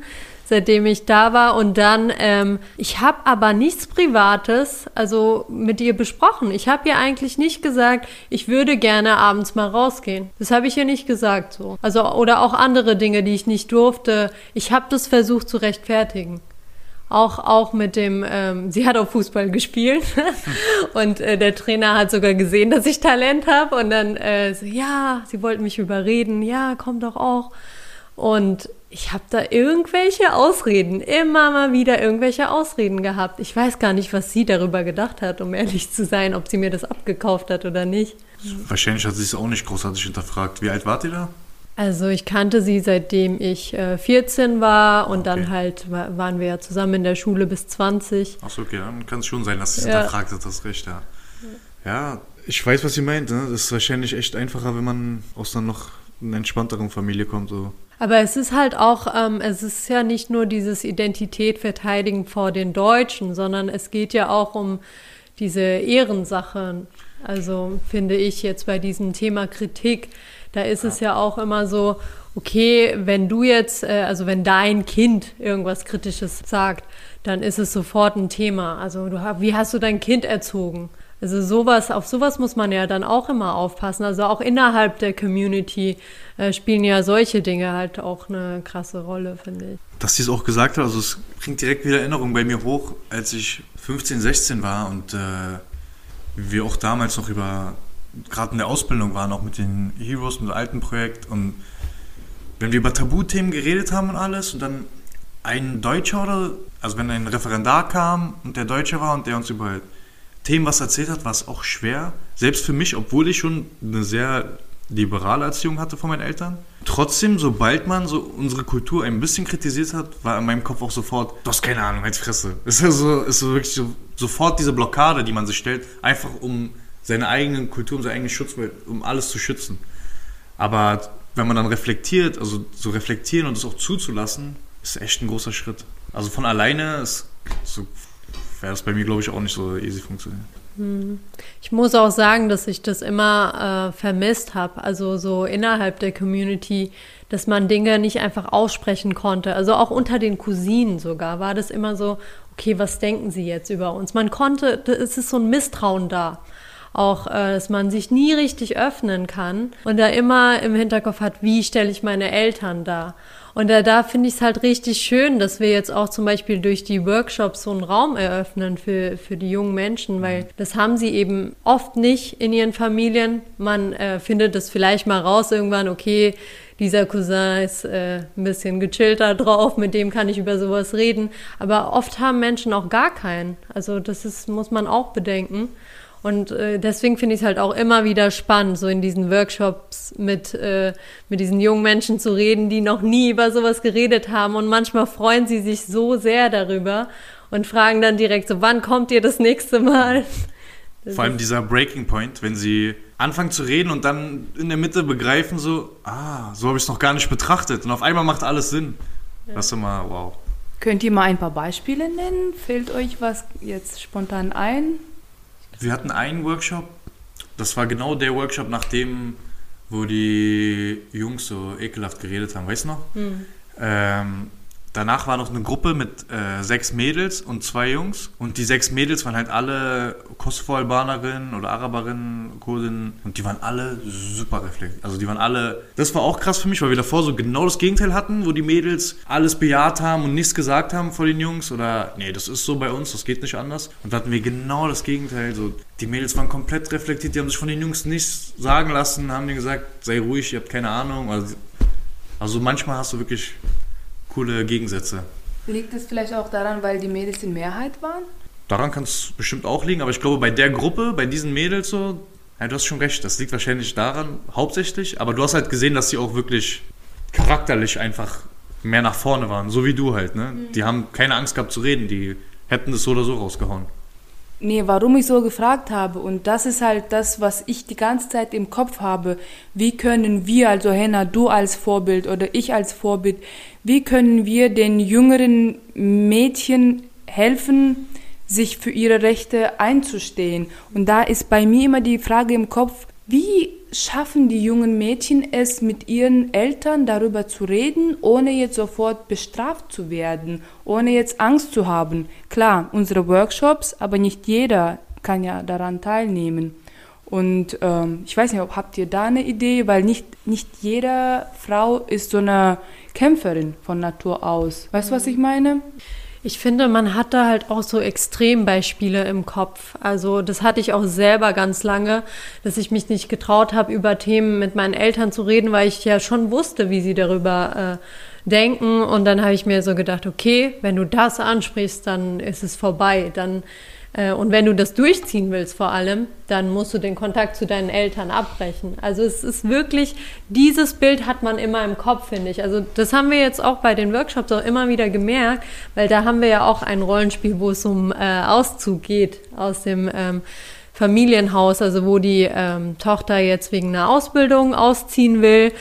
seitdem ich da war. Und dann, ähm, ich habe aber nichts Privates, also mit ihr besprochen. Ich habe ihr eigentlich nicht gesagt, ich würde gerne abends mal rausgehen. Das habe ich ihr nicht gesagt so. Also oder auch andere Dinge, die ich nicht durfte. Ich habe das versucht zu rechtfertigen auch, auch mit dem, ähm, sie hat auch Fußball gespielt und äh, der Trainer hat sogar gesehen, dass ich Talent habe und dann äh, so, ja, sie wollten mich überreden, ja, komm doch auch. Und ich habe da irgendwelche Ausreden, immer mal wieder irgendwelche Ausreden gehabt. Ich weiß gar nicht, was sie darüber gedacht hat, um ehrlich zu sein, ob sie mir das abgekauft hat oder nicht. Wahrscheinlich hat sie es auch nicht großartig hinterfragt. Wie alt wart ihr da? Also ich kannte sie seitdem ich äh, 14 war und okay. dann halt waren wir ja zusammen in der Schule bis 20. Achso, okay, dann kann es schon sein, dass sie es ja. hinterfragt hat, das recht, ja. Ja, ich weiß, was sie meint. Ne? Das ist wahrscheinlich echt einfacher, wenn man aus einer noch einer entspannteren Familie kommt. So. Aber es ist halt auch, ähm, es ist ja nicht nur dieses Identität verteidigen vor den Deutschen, sondern es geht ja auch um diese Ehrensachen. Also finde ich jetzt bei diesem Thema Kritik, da ist ja. es ja auch immer so, okay, wenn du jetzt, äh, also wenn dein Kind irgendwas Kritisches sagt, dann ist es sofort ein Thema. Also du, wie hast du dein Kind erzogen? Also sowas, auf sowas muss man ja dann auch immer aufpassen. Also auch innerhalb der Community äh, spielen ja solche Dinge halt auch eine krasse Rolle, finde ich. Dass sie es auch gesagt hat, also es bringt direkt wieder Erinnerungen bei mir hoch, als ich 15, 16 war und äh, wir auch damals noch über, gerade in der Ausbildung waren, auch mit den Heroes, mit dem alten Projekt und wenn wir über Tabuthemen geredet haben und alles und dann ein Deutscher oder, also wenn ein Referendar kam und der Deutsche war und der uns über Themen was erzählt hat, war es auch schwer. Selbst für mich, obwohl ich schon eine sehr liberale Erziehung hatte von meinen Eltern. Trotzdem, sobald man so unsere Kultur ein bisschen kritisiert hat, war in meinem Kopf auch sofort, du hast keine Ahnung, halt Fresse. Es ist, so, ist so wirklich so, sofort diese Blockade, die man sich stellt, einfach um seine eigene Kultur, um seinen eigenen Schutz, um alles zu schützen. Aber wenn man dann reflektiert, also so reflektieren und es auch zuzulassen, ist echt ein großer Schritt. Also von alleine ist so wäre das bei mir, glaube ich, auch nicht so easy funktionieren. Hm. Ich muss auch sagen, dass ich das immer äh, vermisst habe, also so innerhalb der Community, dass man Dinge nicht einfach aussprechen konnte. Also auch unter den Cousinen sogar war das immer so, okay, was denken sie jetzt über uns? Man konnte, es ist so ein Misstrauen da. Auch, äh, dass man sich nie richtig öffnen kann und da immer im Hinterkopf hat, wie stelle ich meine Eltern dar? Und da, da finde ich es halt richtig schön, dass wir jetzt auch zum Beispiel durch die Workshops so einen Raum eröffnen für, für die jungen Menschen, weil das haben sie eben oft nicht in ihren Familien. Man äh, findet das vielleicht mal raus irgendwann, okay, dieser Cousin ist äh, ein bisschen gechillter drauf, mit dem kann ich über sowas reden. Aber oft haben Menschen auch gar keinen. Also das ist, muss man auch bedenken. Und äh, deswegen finde ich es halt auch immer wieder spannend, so in diesen Workshops mit, äh, mit diesen jungen Menschen zu reden, die noch nie über sowas geredet haben. Und manchmal freuen sie sich so sehr darüber und fragen dann direkt so, wann kommt ihr das nächste Mal? Das Vor allem dieser Breaking Point, wenn sie anfangen zu reden und dann in der Mitte begreifen so, ah, so habe ich es noch gar nicht betrachtet. Und auf einmal macht alles Sinn. Ja. Das ist immer wow. Könnt ihr mal ein paar Beispiele nennen? Fällt euch was jetzt spontan ein? Wir hatten einen Workshop, das war genau der Workshop, nachdem, wo die Jungs so ekelhaft geredet haben, weißt du noch? Mhm. Ähm, Danach war noch eine Gruppe mit äh, sechs Mädels und zwei Jungs. Und die sechs Mädels waren halt alle Kosovo-Albanerinnen oder Araberinnen, Kurdinnen. Und die waren alle super reflektiert. Also die waren alle. Das war auch krass für mich, weil wir davor so genau das Gegenteil hatten, wo die Mädels alles bejaht haben und nichts gesagt haben vor den Jungs. Oder nee, das ist so bei uns, das geht nicht anders. Und da hatten wir genau das Gegenteil. So, die Mädels waren komplett reflektiert, die haben sich von den Jungs nichts sagen lassen, haben denen gesagt, sei ruhig, ihr habt keine Ahnung. Also, also manchmal hast du wirklich coole Gegensätze. Liegt es vielleicht auch daran, weil die Mädels in Mehrheit waren? Daran kann es bestimmt auch liegen, aber ich glaube, bei der Gruppe, bei diesen Mädels so, ja, du hast schon recht, das liegt wahrscheinlich daran, hauptsächlich, aber du hast halt gesehen, dass sie auch wirklich charakterlich einfach mehr nach vorne waren, so wie du halt, ne? Mhm. Die haben keine Angst gehabt zu reden, die hätten das so oder so rausgehauen. Nee, warum ich so gefragt habe und das ist halt das, was ich die ganze Zeit im Kopf habe. Wie können wir, also Henna, du als Vorbild oder ich als Vorbild, wie können wir den jüngeren Mädchen helfen, sich für ihre Rechte einzustehen? Und da ist bei mir immer die Frage im Kopf, Wie schaffen die jungen Mädchen es, mit ihren Eltern darüber zu reden, ohne jetzt sofort bestraft zu werden, ohne jetzt Angst zu haben? Klar, unsere Workshops, aber nicht jeder kann ja daran teilnehmen. Und ähm, ich weiß nicht, ob habt ihr da eine Idee, weil nicht, nicht jede Frau ist so eine Kämpferin von Natur aus. Weißt du, was ich meine? Ich finde, man hat da halt auch so Extrembeispiele im Kopf. Also das hatte ich auch selber ganz lange, dass ich mich nicht getraut habe, über Themen mit meinen Eltern zu reden, weil ich ja schon wusste, wie sie darüber äh, denken. Und dann habe ich mir so gedacht, okay, wenn du das ansprichst, dann ist es vorbei. Dann und wenn du das durchziehen willst vor allem, dann musst du den Kontakt zu deinen Eltern abbrechen. Also es ist wirklich, dieses Bild hat man immer im Kopf, finde ich. Also das haben wir jetzt auch bei den Workshops auch immer wieder gemerkt, weil da haben wir ja auch ein Rollenspiel, wo es um äh, Auszug geht aus dem ähm, Familienhaus, also wo die ähm, Tochter jetzt wegen einer Ausbildung ausziehen will.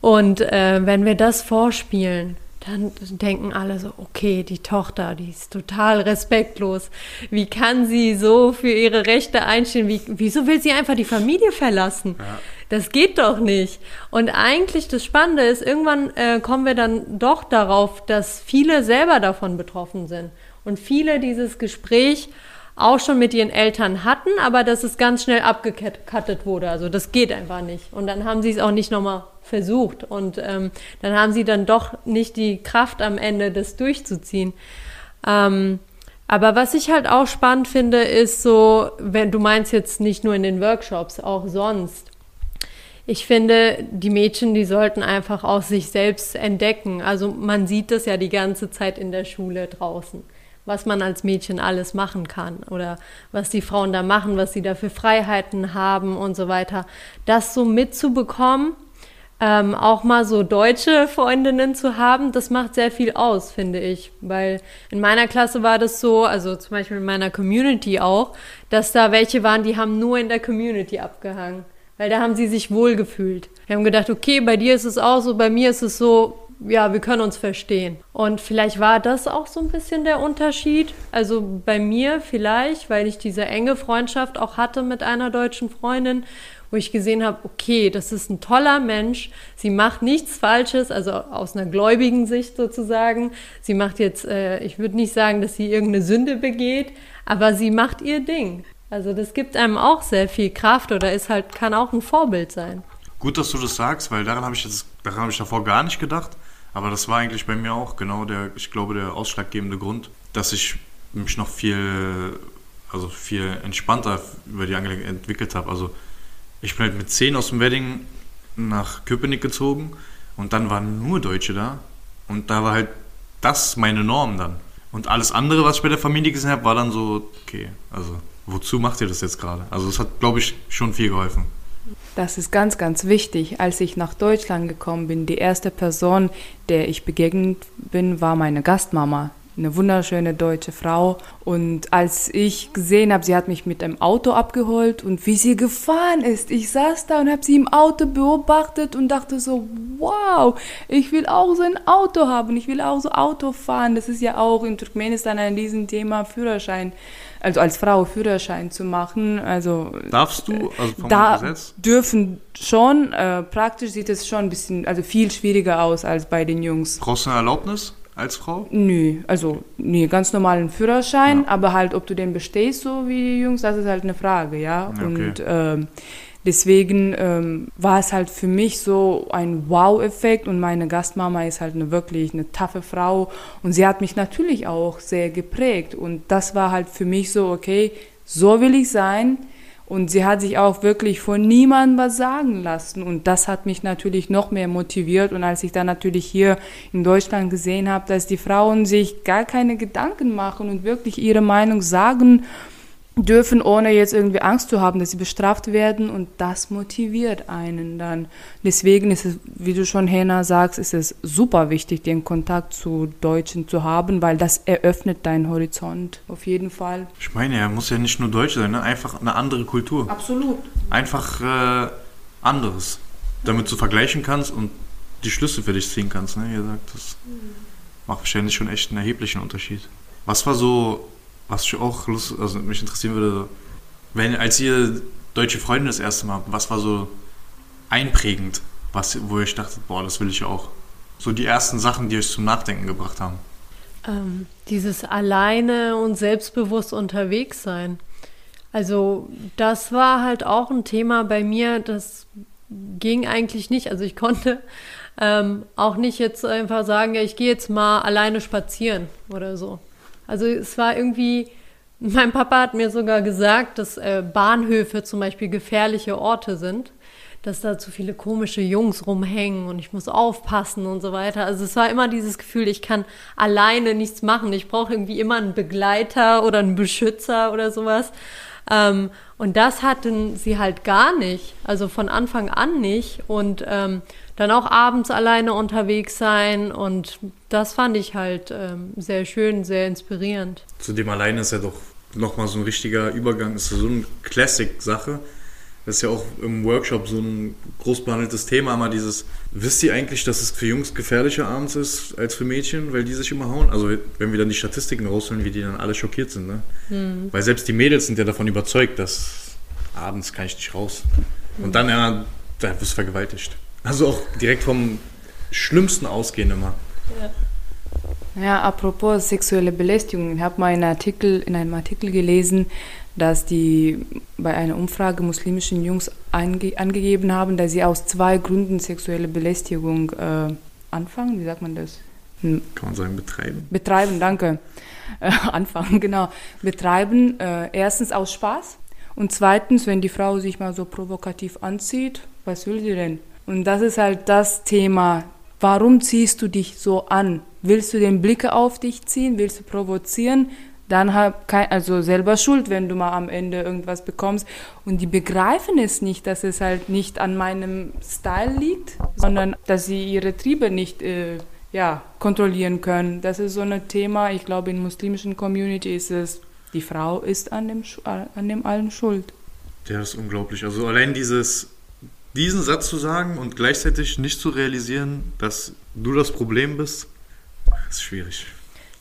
Und äh, wenn wir das vorspielen, dann denken alle so, okay, die Tochter, die ist total respektlos. Wie kann sie so für ihre Rechte einstehen? Wie, wieso will sie einfach die Familie verlassen? Ja. Das geht doch nicht. Und eigentlich das Spannende ist, irgendwann äh, kommen wir dann doch darauf, dass viele selber davon betroffen sind. Und viele dieses Gespräch auch schon mit ihren Eltern hatten, aber dass es ganz schnell abgekattet wurde. Also das geht einfach nicht. Und dann haben sie es auch nicht nochmal versucht. Und ähm, dann haben sie dann doch nicht die Kraft am Ende, das durchzuziehen. Ähm, aber was ich halt auch spannend finde, ist so, wenn du meinst jetzt nicht nur in den Workshops, auch sonst. Ich finde, die Mädchen, die sollten einfach auch sich selbst entdecken. Also man sieht das ja die ganze Zeit in der Schule draußen was man als Mädchen alles machen kann oder was die Frauen da machen, was sie da für Freiheiten haben und so weiter. Das so mitzubekommen, ähm, auch mal so deutsche Freundinnen zu haben, das macht sehr viel aus, finde ich. Weil in meiner Klasse war das so, also zum Beispiel in meiner Community auch, dass da welche waren, die haben nur in der Community abgehangen. Weil da haben sie sich wohlgefühlt. Wir haben gedacht, okay, bei dir ist es auch so, bei mir ist es so, ja, wir können uns verstehen. Und vielleicht war das auch so ein bisschen der Unterschied. Also bei mir vielleicht, weil ich diese enge Freundschaft auch hatte mit einer deutschen Freundin, wo ich gesehen habe, okay, das ist ein toller Mensch, sie macht nichts Falsches, also aus einer gläubigen Sicht sozusagen. Sie macht jetzt, äh, ich würde nicht sagen, dass sie irgendeine Sünde begeht, aber sie macht ihr Ding. Also das gibt einem auch sehr viel Kraft oder ist halt, kann auch ein Vorbild sein. Gut, dass du das sagst, weil daran habe ich jetzt, daran habe ich davor gar nicht gedacht. Aber das war eigentlich bei mir auch genau der, ich glaube, der ausschlaggebende Grund, dass ich mich noch viel, also viel entspannter über die Angelegenheit entwickelt habe. Also ich bin halt mit 10 aus dem Wedding nach Köpenick gezogen und dann waren nur Deutsche da und da war halt das meine Norm dann. Und alles andere, was ich bei der Familie gesehen habe, war dann so, okay, also wozu macht ihr das jetzt gerade? Also das hat, glaube ich, schon viel geholfen. Das ist ganz, ganz wichtig. Als ich nach Deutschland gekommen bin, die erste Person, der ich begegnet bin, war meine Gastmama. Eine wunderschöne deutsche Frau. Und als ich gesehen habe, sie hat mich mit einem Auto abgeholt und wie sie gefahren ist, ich saß da und habe sie im Auto beobachtet und dachte so, wow, ich will auch so ein Auto haben, ich will auch so Auto fahren. Das ist ja auch in Turkmenistan ein Riesenthema, Führerschein also als Frau Führerschein zu machen. Also darfst du? Also vom da Gesetz? dürfen schon. Äh, praktisch sieht es schon ein bisschen, also viel schwieriger aus als bei den Jungs. Brauchst du eine Erlaubnis? Als Frau? Nö, also nee, ganz normalen Führerschein, ja. aber halt, ob du den bestehst, so wie die Jungs, das ist halt eine Frage, ja. Okay. Und ähm, Deswegen ähm, war es halt für mich so ein Wow-Effekt und meine Gastmama ist halt eine wirklich eine taffe Frau und sie hat mich natürlich auch sehr geprägt und das war halt für mich so, okay, so will ich sein und sie hat sich auch wirklich von niemandem was sagen lassen. Und das hat mich natürlich noch mehr motiviert. Und als ich dann natürlich hier in Deutschland gesehen habe, dass die Frauen sich gar keine Gedanken machen und wirklich ihre Meinung sagen, dürfen, ohne jetzt irgendwie Angst zu haben, dass sie bestraft werden und das motiviert einen dann. Deswegen ist es, wie du schon, Hena, sagst, ist es super wichtig, den Kontakt zu Deutschen zu haben, weil das eröffnet deinen Horizont, auf jeden Fall. Ich meine, er muss ja nicht nur Deutsch sein, ne? einfach eine andere Kultur. Absolut. Einfach äh, anderes, damit du vergleichen kannst und die Schlüsse für dich ziehen kannst. Ne? Ihr sagt, das macht wahrscheinlich schon echt einen erheblichen Unterschied. Was war so was ich auch Lust, also mich interessieren würde, wenn, als ihr deutsche Freundin das erste Mal, was war so einprägend, was, wo ich dachte, boah, das will ich auch. So die ersten Sachen, die euch zum Nachdenken gebracht haben. Ähm, dieses alleine und selbstbewusst unterwegs sein. Also das war halt auch ein Thema bei mir, das ging eigentlich nicht. Also ich konnte ähm, auch nicht jetzt einfach sagen, ja, ich gehe jetzt mal alleine spazieren oder so. Also es war irgendwie, mein Papa hat mir sogar gesagt, dass äh, Bahnhöfe zum Beispiel gefährliche Orte sind dass da zu viele komische Jungs rumhängen und ich muss aufpassen und so weiter. Also es war immer dieses Gefühl, ich kann alleine nichts machen. Ich brauche irgendwie immer einen Begleiter oder einen Beschützer oder sowas. Ähm, und das hatten sie halt gar nicht, also von Anfang an nicht. Und ähm, dann auch abends alleine unterwegs sein und das fand ich halt ähm, sehr schön, sehr inspirierend. Zu dem alleine ist ja doch nochmal so ein richtiger Übergang, ist so eine Classic-Sache das ist ja auch im Workshop so ein groß behandeltes Thema, immer dieses, wisst ihr eigentlich, dass es für Jungs gefährlicher abends ist als für Mädchen, weil die sich immer hauen? Also wenn wir dann die Statistiken rausholen, wie die dann alle schockiert sind, ne? Mhm. Weil selbst die Mädels sind ja davon überzeugt, dass abends kann ich nicht raus. Und dann, ja, da wirst du vergewaltigt. Also auch direkt vom Schlimmsten ausgehen immer. Ja. Ja, apropos sexuelle Belästigung, ich habe mal einen Artikel, in einem Artikel gelesen, dass die bei einer Umfrage muslimischen Jungs ange angegeben haben, dass sie aus zwei Gründen sexuelle Belästigung äh, anfangen. Wie sagt man das? Hm. Kann man sagen, betreiben? Betreiben, danke. Äh, anfangen, genau. Betreiben, äh, erstens aus Spaß und zweitens, wenn die Frau sich mal so provokativ anzieht, was will sie denn? Und das ist halt das Thema. Warum ziehst du dich so an? Willst du den Blicke auf dich ziehen? Willst du provozieren? dann hab kein, also selber schuld, wenn du mal am Ende irgendwas bekommst. Und die begreifen es nicht, dass es halt nicht an meinem Style liegt, sondern dass sie ihre Triebe nicht äh, ja, kontrollieren können. Das ist so ein Thema, ich glaube, in muslimischen Community ist es, die Frau ist an dem, an dem allen schuld. Ja, das ist unglaublich. Also allein dieses, diesen Satz zu sagen und gleichzeitig nicht zu realisieren, dass du das Problem bist, ist schwierig.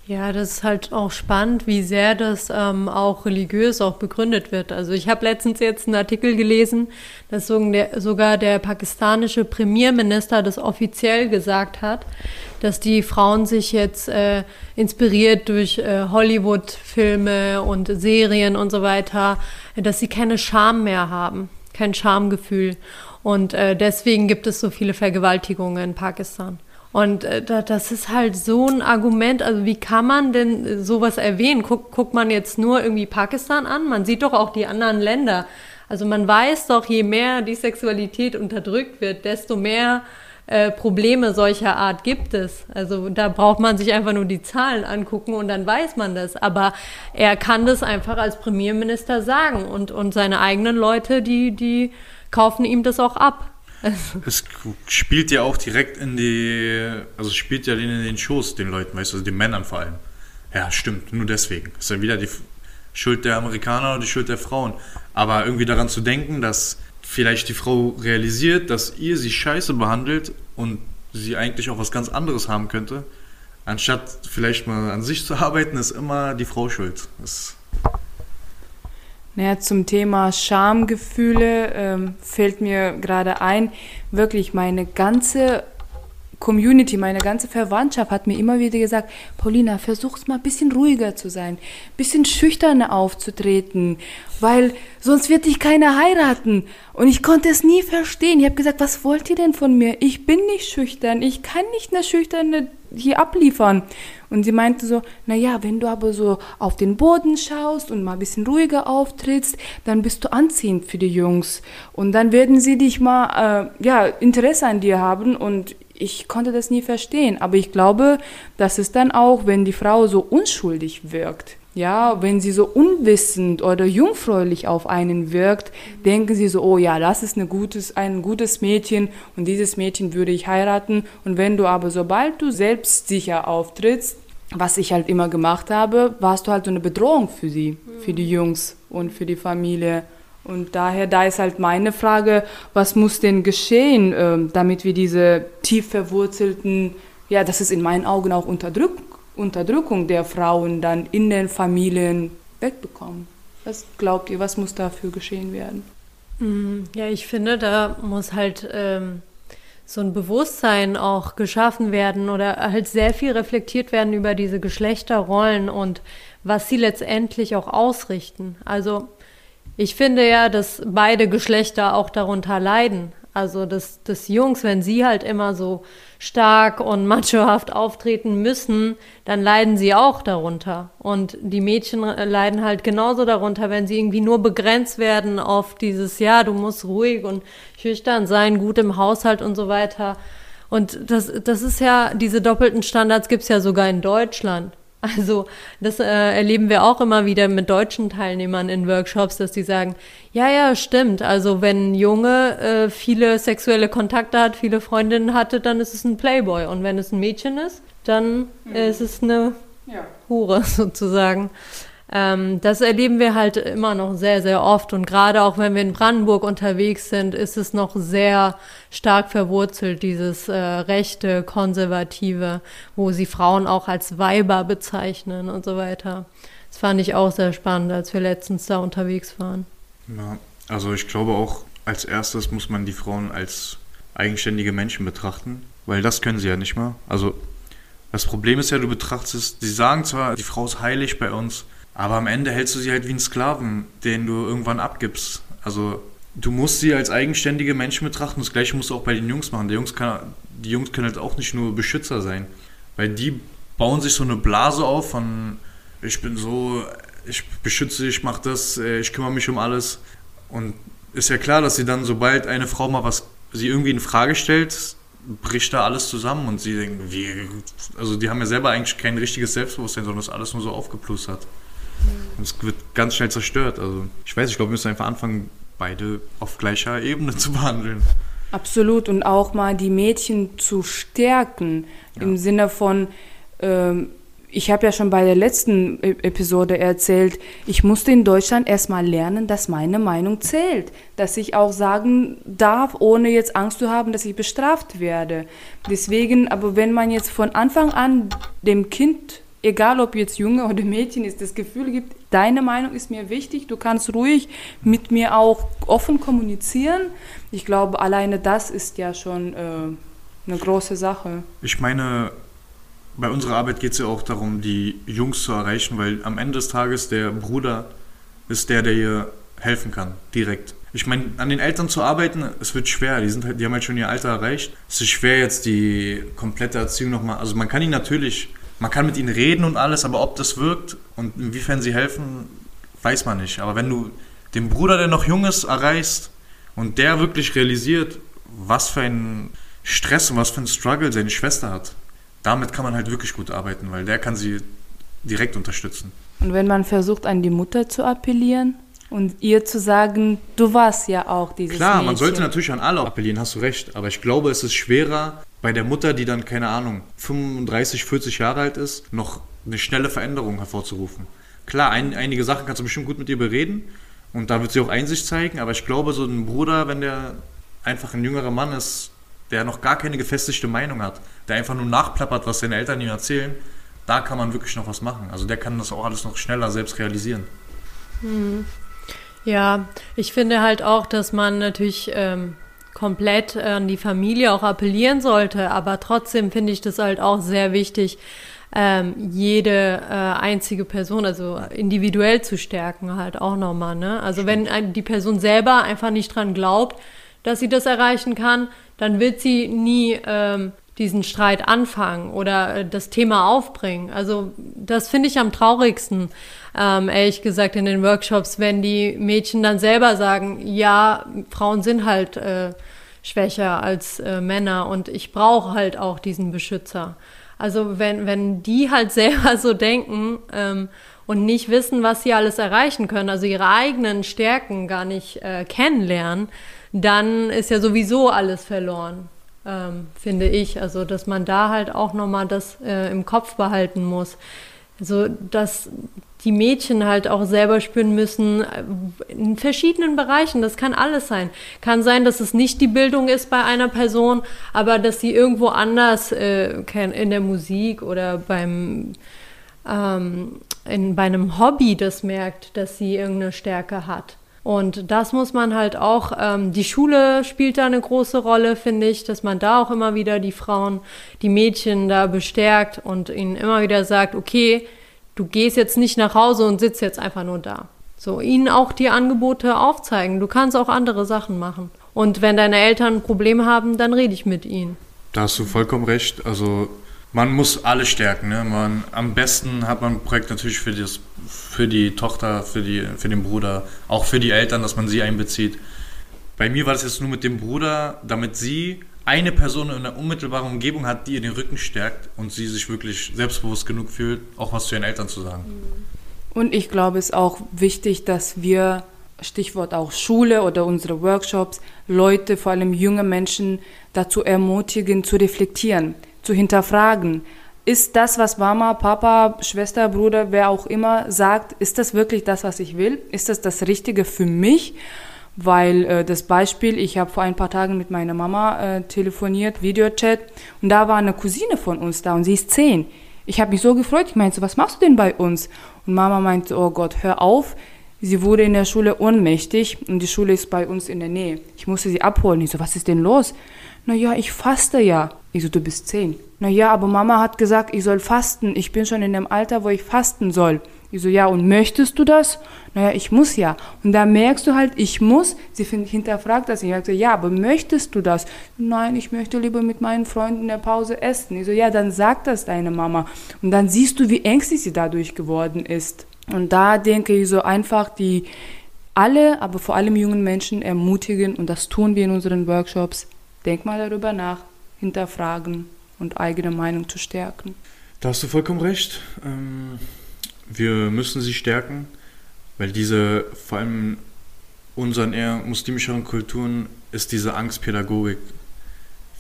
Ja, das ist halt auch spannend, wie sehr das ähm, auch religiös auch begründet wird. Also ich habe letztens jetzt einen Artikel gelesen, dass sogar der pakistanische Premierminister das offiziell gesagt hat, dass die Frauen sich jetzt äh, inspiriert durch äh, Hollywood-Filme und Serien und so weiter, dass sie keine Scham mehr haben, kein Schamgefühl. Und äh, deswegen gibt es so viele Vergewaltigungen in Pakistan. Und äh, das ist halt so ein Argument. Also wie kann man denn sowas erwähnen? Guck, guckt man jetzt nur irgendwie Pakistan an? Man sieht doch auch die anderen Länder. Also man weiß doch, je mehr die Sexualität unterdrückt wird, desto mehr äh, Probleme solcher Art gibt es. Also da braucht man sich einfach nur die Zahlen angucken und dann weiß man das. Aber er kann das einfach als Premierminister sagen und, und seine eigenen Leute, die, die kaufen ihm das auch ab. Es spielt ja auch direkt in die, also spielt ja in den Schoß den Leuten, weißt du, also den Männern vor allem. Ja, stimmt, nur deswegen. Ist ja wieder die Schuld der Amerikaner oder die Schuld der Frauen. Aber irgendwie daran zu denken, dass vielleicht die Frau realisiert, dass ihr sie scheiße behandelt und sie eigentlich auch was ganz anderes haben könnte, anstatt vielleicht mal an sich zu arbeiten, ist immer die Frau schuld. Das naja, zum Thema Schamgefühle ähm, fällt mir gerade ein, wirklich meine ganze Community, meine ganze Verwandtschaft hat mir immer wieder gesagt, Paulina, versuch's mal ein bisschen ruhiger zu sein, ein bisschen schüchterner aufzutreten, weil sonst wird dich keiner heiraten. Und ich konnte es nie verstehen. Ich habe gesagt, was wollt ihr denn von mir? Ich bin nicht schüchtern, ich kann nicht eine schüchterne hier abliefern. Und sie meinte so, na ja, wenn du aber so auf den Boden schaust und mal ein bisschen ruhiger auftrittst, dann bist du anziehend für die Jungs. Und dann werden sie dich mal, äh, ja, Interesse an dir haben und ich konnte das nie verstehen. Aber ich glaube, das ist dann auch, wenn die Frau so unschuldig wirkt. Ja, wenn sie so unwissend oder jungfräulich auf einen wirkt, denken sie so, oh ja, das ist eine gutes, ein gutes Mädchen und dieses Mädchen würde ich heiraten. Und wenn du aber, sobald du selbstsicher auftrittst, was ich halt immer gemacht habe, warst du halt so eine Bedrohung für sie, für die Jungs und für die Familie. Und daher, da ist halt meine Frage, was muss denn geschehen, äh, damit wir diese tief verwurzelten, ja, das ist in meinen Augen auch Unterdrückung Unterdrückung der Frauen dann in den Familien wegbekommen. Was glaubt ihr, was muss dafür geschehen werden? Mm, ja, ich finde, da muss halt ähm, so ein Bewusstsein auch geschaffen werden oder halt sehr viel reflektiert werden über diese Geschlechterrollen und was sie letztendlich auch ausrichten. Also ich finde ja, dass beide Geschlechter auch darunter leiden. Also dass, dass Jungs, wenn sie halt immer so stark und machohaft auftreten müssen, dann leiden sie auch darunter. Und die Mädchen leiden halt genauso darunter, wenn sie irgendwie nur begrenzt werden auf dieses, ja, du musst ruhig und schüchtern sein, gut im Haushalt und so weiter. Und das, das ist ja, diese doppelten Standards gibt's ja sogar in Deutschland. Also das äh, erleben wir auch immer wieder mit deutschen Teilnehmern in Workshops, dass die sagen, ja, ja, stimmt. Also wenn ein Junge äh, viele sexuelle Kontakte hat, viele Freundinnen hatte, dann ist es ein Playboy. Und wenn es ein Mädchen ist, dann mhm. ist es eine ja. Hure sozusagen. Ähm, das erleben wir halt immer noch sehr, sehr oft. Und gerade auch wenn wir in Brandenburg unterwegs sind, ist es noch sehr stark verwurzelt, dieses äh, rechte, konservative, wo sie Frauen auch als Weiber bezeichnen und so weiter. Das fand ich auch sehr spannend, als wir letztens da unterwegs waren. Ja, also ich glaube auch, als erstes muss man die Frauen als eigenständige Menschen betrachten, weil das können sie ja nicht mal. Also das Problem ist ja, du betrachtest, sie sagen zwar, die Frau ist heilig bei uns, aber am Ende hältst du sie halt wie einen Sklaven, den du irgendwann abgibst. Also du musst sie als eigenständige Menschen betrachten. Das gleiche musst du auch bei den Jungs machen. Die Jungs, kann, die Jungs können halt auch nicht nur Beschützer sein. Weil die bauen sich so eine Blase auf von ich bin so, ich beschütze, ich mache das, äh, ich kümmere mich um alles. Und ist ja klar, dass sie dann, sobald eine Frau mal was sie irgendwie in Frage stellt, bricht da alles zusammen und sie denken, wie, also die haben ja selber eigentlich kein richtiges Selbstbewusstsein, sondern das alles nur so aufgeplustert. Und es wird ganz schnell zerstört. Also ich weiß, ich glaube, wir müssen einfach anfangen, beide auf gleicher Ebene zu behandeln. Absolut. Und auch mal die Mädchen zu stärken. Ja. Im Sinne von, ähm, ich habe ja schon bei der letzten e-, Episode erzählt, ich musste in Deutschland erstmal lernen, dass meine Meinung zählt. Dass ich auch sagen darf, ohne jetzt Angst zu haben, dass ich bestraft werde. Deswegen, aber wenn man jetzt von Anfang an dem Kind egal ob jetzt Junge oder Mädchen ist, das Gefühl gibt, deine Meinung ist mir wichtig, du kannst ruhig mit mir auch offen kommunizieren. Ich glaube, alleine das ist ja schon äh, eine große Sache. Ich meine, bei unserer Arbeit geht es ja auch darum, die Jungs zu erreichen, weil am Ende des Tages der Bruder ist der, der ihr helfen kann, direkt. Ich meine, an den Eltern zu arbeiten, es wird schwer. Die, sind halt, die haben halt schon ihr Alter erreicht. Es ist schwer, jetzt die komplette Erziehung nochmal. Also man kann ihnen natürlich man kann mit ihnen reden und alles, aber ob das wirkt und inwiefern sie helfen, weiß man nicht. Aber wenn du den Bruder, der noch jung ist, erreichst und der wirklich realisiert, was für ein Stress und was für ein Struggle seine Schwester hat, damit kann man halt wirklich gut arbeiten, weil der kann sie direkt unterstützen. Und wenn man versucht, an die Mutter zu appellieren und ihr zu sagen, du warst ja auch dieses Klar, Mädchen. man sollte natürlich an alle appellieren, hast du recht, aber ich glaube, es ist schwerer, bei der Mutter, die dann, keine Ahnung, 35, 40 Jahre alt ist, noch eine schnelle Veränderung hervorzurufen. Klar, ein, einige Sachen kannst du bestimmt gut mit ihr bereden und da wird sie auch Einsicht zeigen, aber ich glaube, so ein Bruder, wenn der einfach ein jüngerer Mann ist, der noch gar keine gefestigte Meinung hat, der einfach nur nachplappert, was seine Eltern ihm erzählen, da kann man wirklich noch was machen. Also der kann das auch alles noch schneller selbst realisieren. Hm. Ja, ich finde halt auch, dass man natürlich ähm, komplett an die Familie auch appellieren sollte. Aber trotzdem finde ich das halt auch sehr wichtig, ähm, jede äh, einzige Person, also individuell zu stärken, halt auch nochmal. Ne? Also wenn die Person selber einfach nicht dran glaubt, dass sie das erreichen kann, dann wird sie nie ähm, diesen Streit anfangen oder äh, das Thema aufbringen. Also das finde ich am traurigsten, ähm, ehrlich gesagt, in den Workshops, wenn die Mädchen dann selber sagen, ja, Frauen sind halt äh, schwächer als äh, Männer und ich brauche halt auch diesen Beschützer. Also wenn, wenn die halt selber so denken ähm, und nicht wissen, was sie alles erreichen können, also ihre eigenen Stärken gar nicht äh, kennenlernen, dann ist ja sowieso alles verloren ähm, finde ich. Also, dass man da halt auch nochmal das äh, im Kopf behalten muss. Also, dass die Mädchen halt auch selber spüren müssen, äh, in verschiedenen Bereichen, das kann alles sein. Kann sein, dass es nicht die Bildung ist bei einer Person, aber dass sie irgendwo anders äh, in der Musik oder beim ähm, in, bei einem Hobby das merkt, dass sie irgendeine Stärke hat. Und das muss man halt auch, ähm, die Schule spielt da eine große Rolle, finde ich, dass man da auch immer wieder die Frauen, die Mädchen da bestärkt und ihnen immer wieder sagt, okay, du gehst jetzt nicht nach Hause und sitzt jetzt einfach nur da. So, ihnen auch die Angebote aufzeigen. Du kannst auch andere Sachen machen. Und wenn deine Eltern ein Problem haben, dann rede ich mit ihnen. Da hast du vollkommen recht. Also man muss alle stärken. Ne? Man, am besten hat man ein Projekt natürlich für, das, für die Tochter, für, die, für den Bruder, auch für die Eltern, dass man sie einbezieht. Bei mir war das jetzt nur mit dem Bruder, damit sie eine Person in der unmittelbaren Umgebung hat, die ihr den Rücken stärkt und sie sich wirklich selbstbewusst genug fühlt, auch was zu ihren Eltern zu sagen. Und ich glaube, es ist auch wichtig, dass wir, Stichwort auch Schule oder unsere Workshops, Leute, vor allem junge Menschen, dazu ermutigen, zu reflektieren, zu hinterfragen. Ist das, was Mama, Papa, Schwester, Bruder, wer auch immer sagt, ist das wirklich das, was ich will? Ist das das Richtige für mich? Weil äh, das Beispiel, ich habe vor ein paar Tagen mit meiner Mama äh, telefoniert, Videochat, und da war eine Cousine von uns da und sie ist zehn. Ich habe mich so gefreut, ich meinte so, was machst du denn bei uns? Und Mama meinte, oh Gott, hör auf, Sie wurde in der Schule ohnmächtig und die Schule ist bei uns in der Nähe. Ich musste sie abholen. Ich so, was ist denn los? Naja, ich faste ja. Ich so, du bist zehn. Naja, aber Mama hat gesagt, ich soll fasten. Ich bin schon in dem Alter, wo ich fasten soll. Ich so, ja, und möchtest du das? Naja, ich muss ja. Und da merkst du halt, ich muss. Sie hinterfragt das. Ich so, ja, aber möchtest du das? Nein, ich möchte lieber mit meinen Freunden in der Pause essen. Ich so, ja, dann sag das deine Mama. Und dann siehst du, wie ängstlich sie dadurch geworden ist. Und da denke ich so einfach die alle, aber vor allem jungen Menschen ermutigen und das tun wir in unseren Workshops. Denk mal darüber nach, hinterfragen und eigene Meinung zu stärken. Da hast du vollkommen recht. Ähm, wir müssen sie stärken, weil diese, vor allem unseren eher muslimischeren Kulturen, ist diese Angstpädagogik,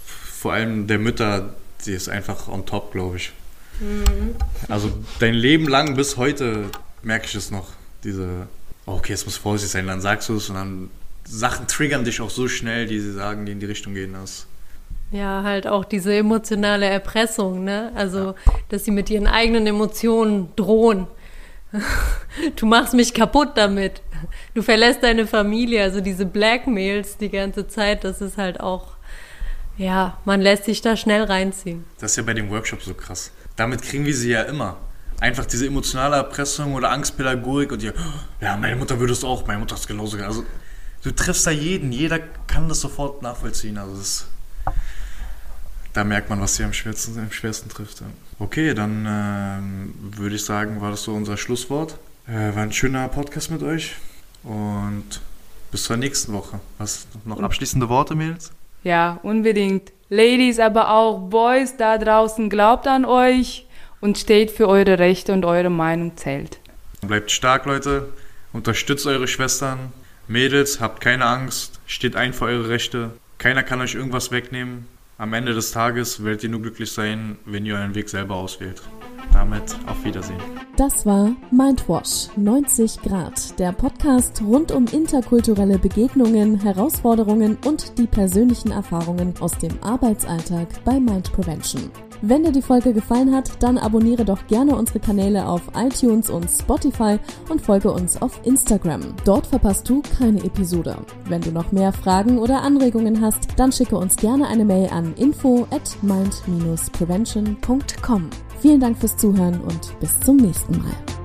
vor allem der Mütter, die ist einfach on top, glaube ich. Mhm. Also dein Leben lang bis heute merke ich es noch. Diese, oh, okay, jetzt muss vorsichtig sein, dann sagst du es und dann Sachen triggern dich auch so schnell, die sie sagen, die in die Richtung gehen. Das ja, halt auch diese emotionale Erpressung, ne? Also, ja. dass sie mit ihren eigenen Emotionen drohen. Du machst mich kaputt damit. Du verlässt deine Familie. Also diese Blackmails die ganze Zeit, das ist halt auch, ja, man lässt sich da schnell reinziehen. Das ist ja bei dem Workshop so krass. Damit kriegen wir sie ja immer einfach diese emotionale Erpressung oder Angstpädagogik und die, ja, meine Mutter würde es auch, meine Mutter ist genauso. Also, du triffst da jeden, jeder kann das sofort nachvollziehen. Also, das, da merkt man, was sie am schwersten, am schwersten trifft. Ja. Okay, dann ähm, würde ich sagen, war das so unser Schlusswort. Äh, war ein schöner Podcast mit euch und bis zur nächsten Woche. Was noch abschließende Worte, Mädels? Ja, unbedingt. Ladies, aber auch Boys da draußen, glaubt an euch und steht für eure Rechte und eure Meinung zählt. Bleibt stark, Leute. Unterstützt eure Schwestern. Mädels, habt keine Angst. Steht ein für eure Rechte. Keiner kann euch irgendwas wegnehmen. Am Ende des Tages werdet ihr nur glücklich sein, wenn ihr euren Weg selber auswählt. Damit auf Wiedersehen. Das war Mindwash 90 Grad, der Podcast rund um interkulturelle Begegnungen, Herausforderungen und die persönlichen Erfahrungen aus dem Arbeitsalltag bei Mind Prevention. Wenn dir die Folge gefallen hat, dann abonniere doch gerne unsere Kanäle auf iTunes und Spotify und folge uns auf Instagram. Dort verpasst du keine Episode. Wenn du noch mehr Fragen oder Anregungen hast, dann schicke uns gerne eine Mail an info at mind-prevention.com. Vielen Dank fürs Zuhören und bis zum nächsten Mal.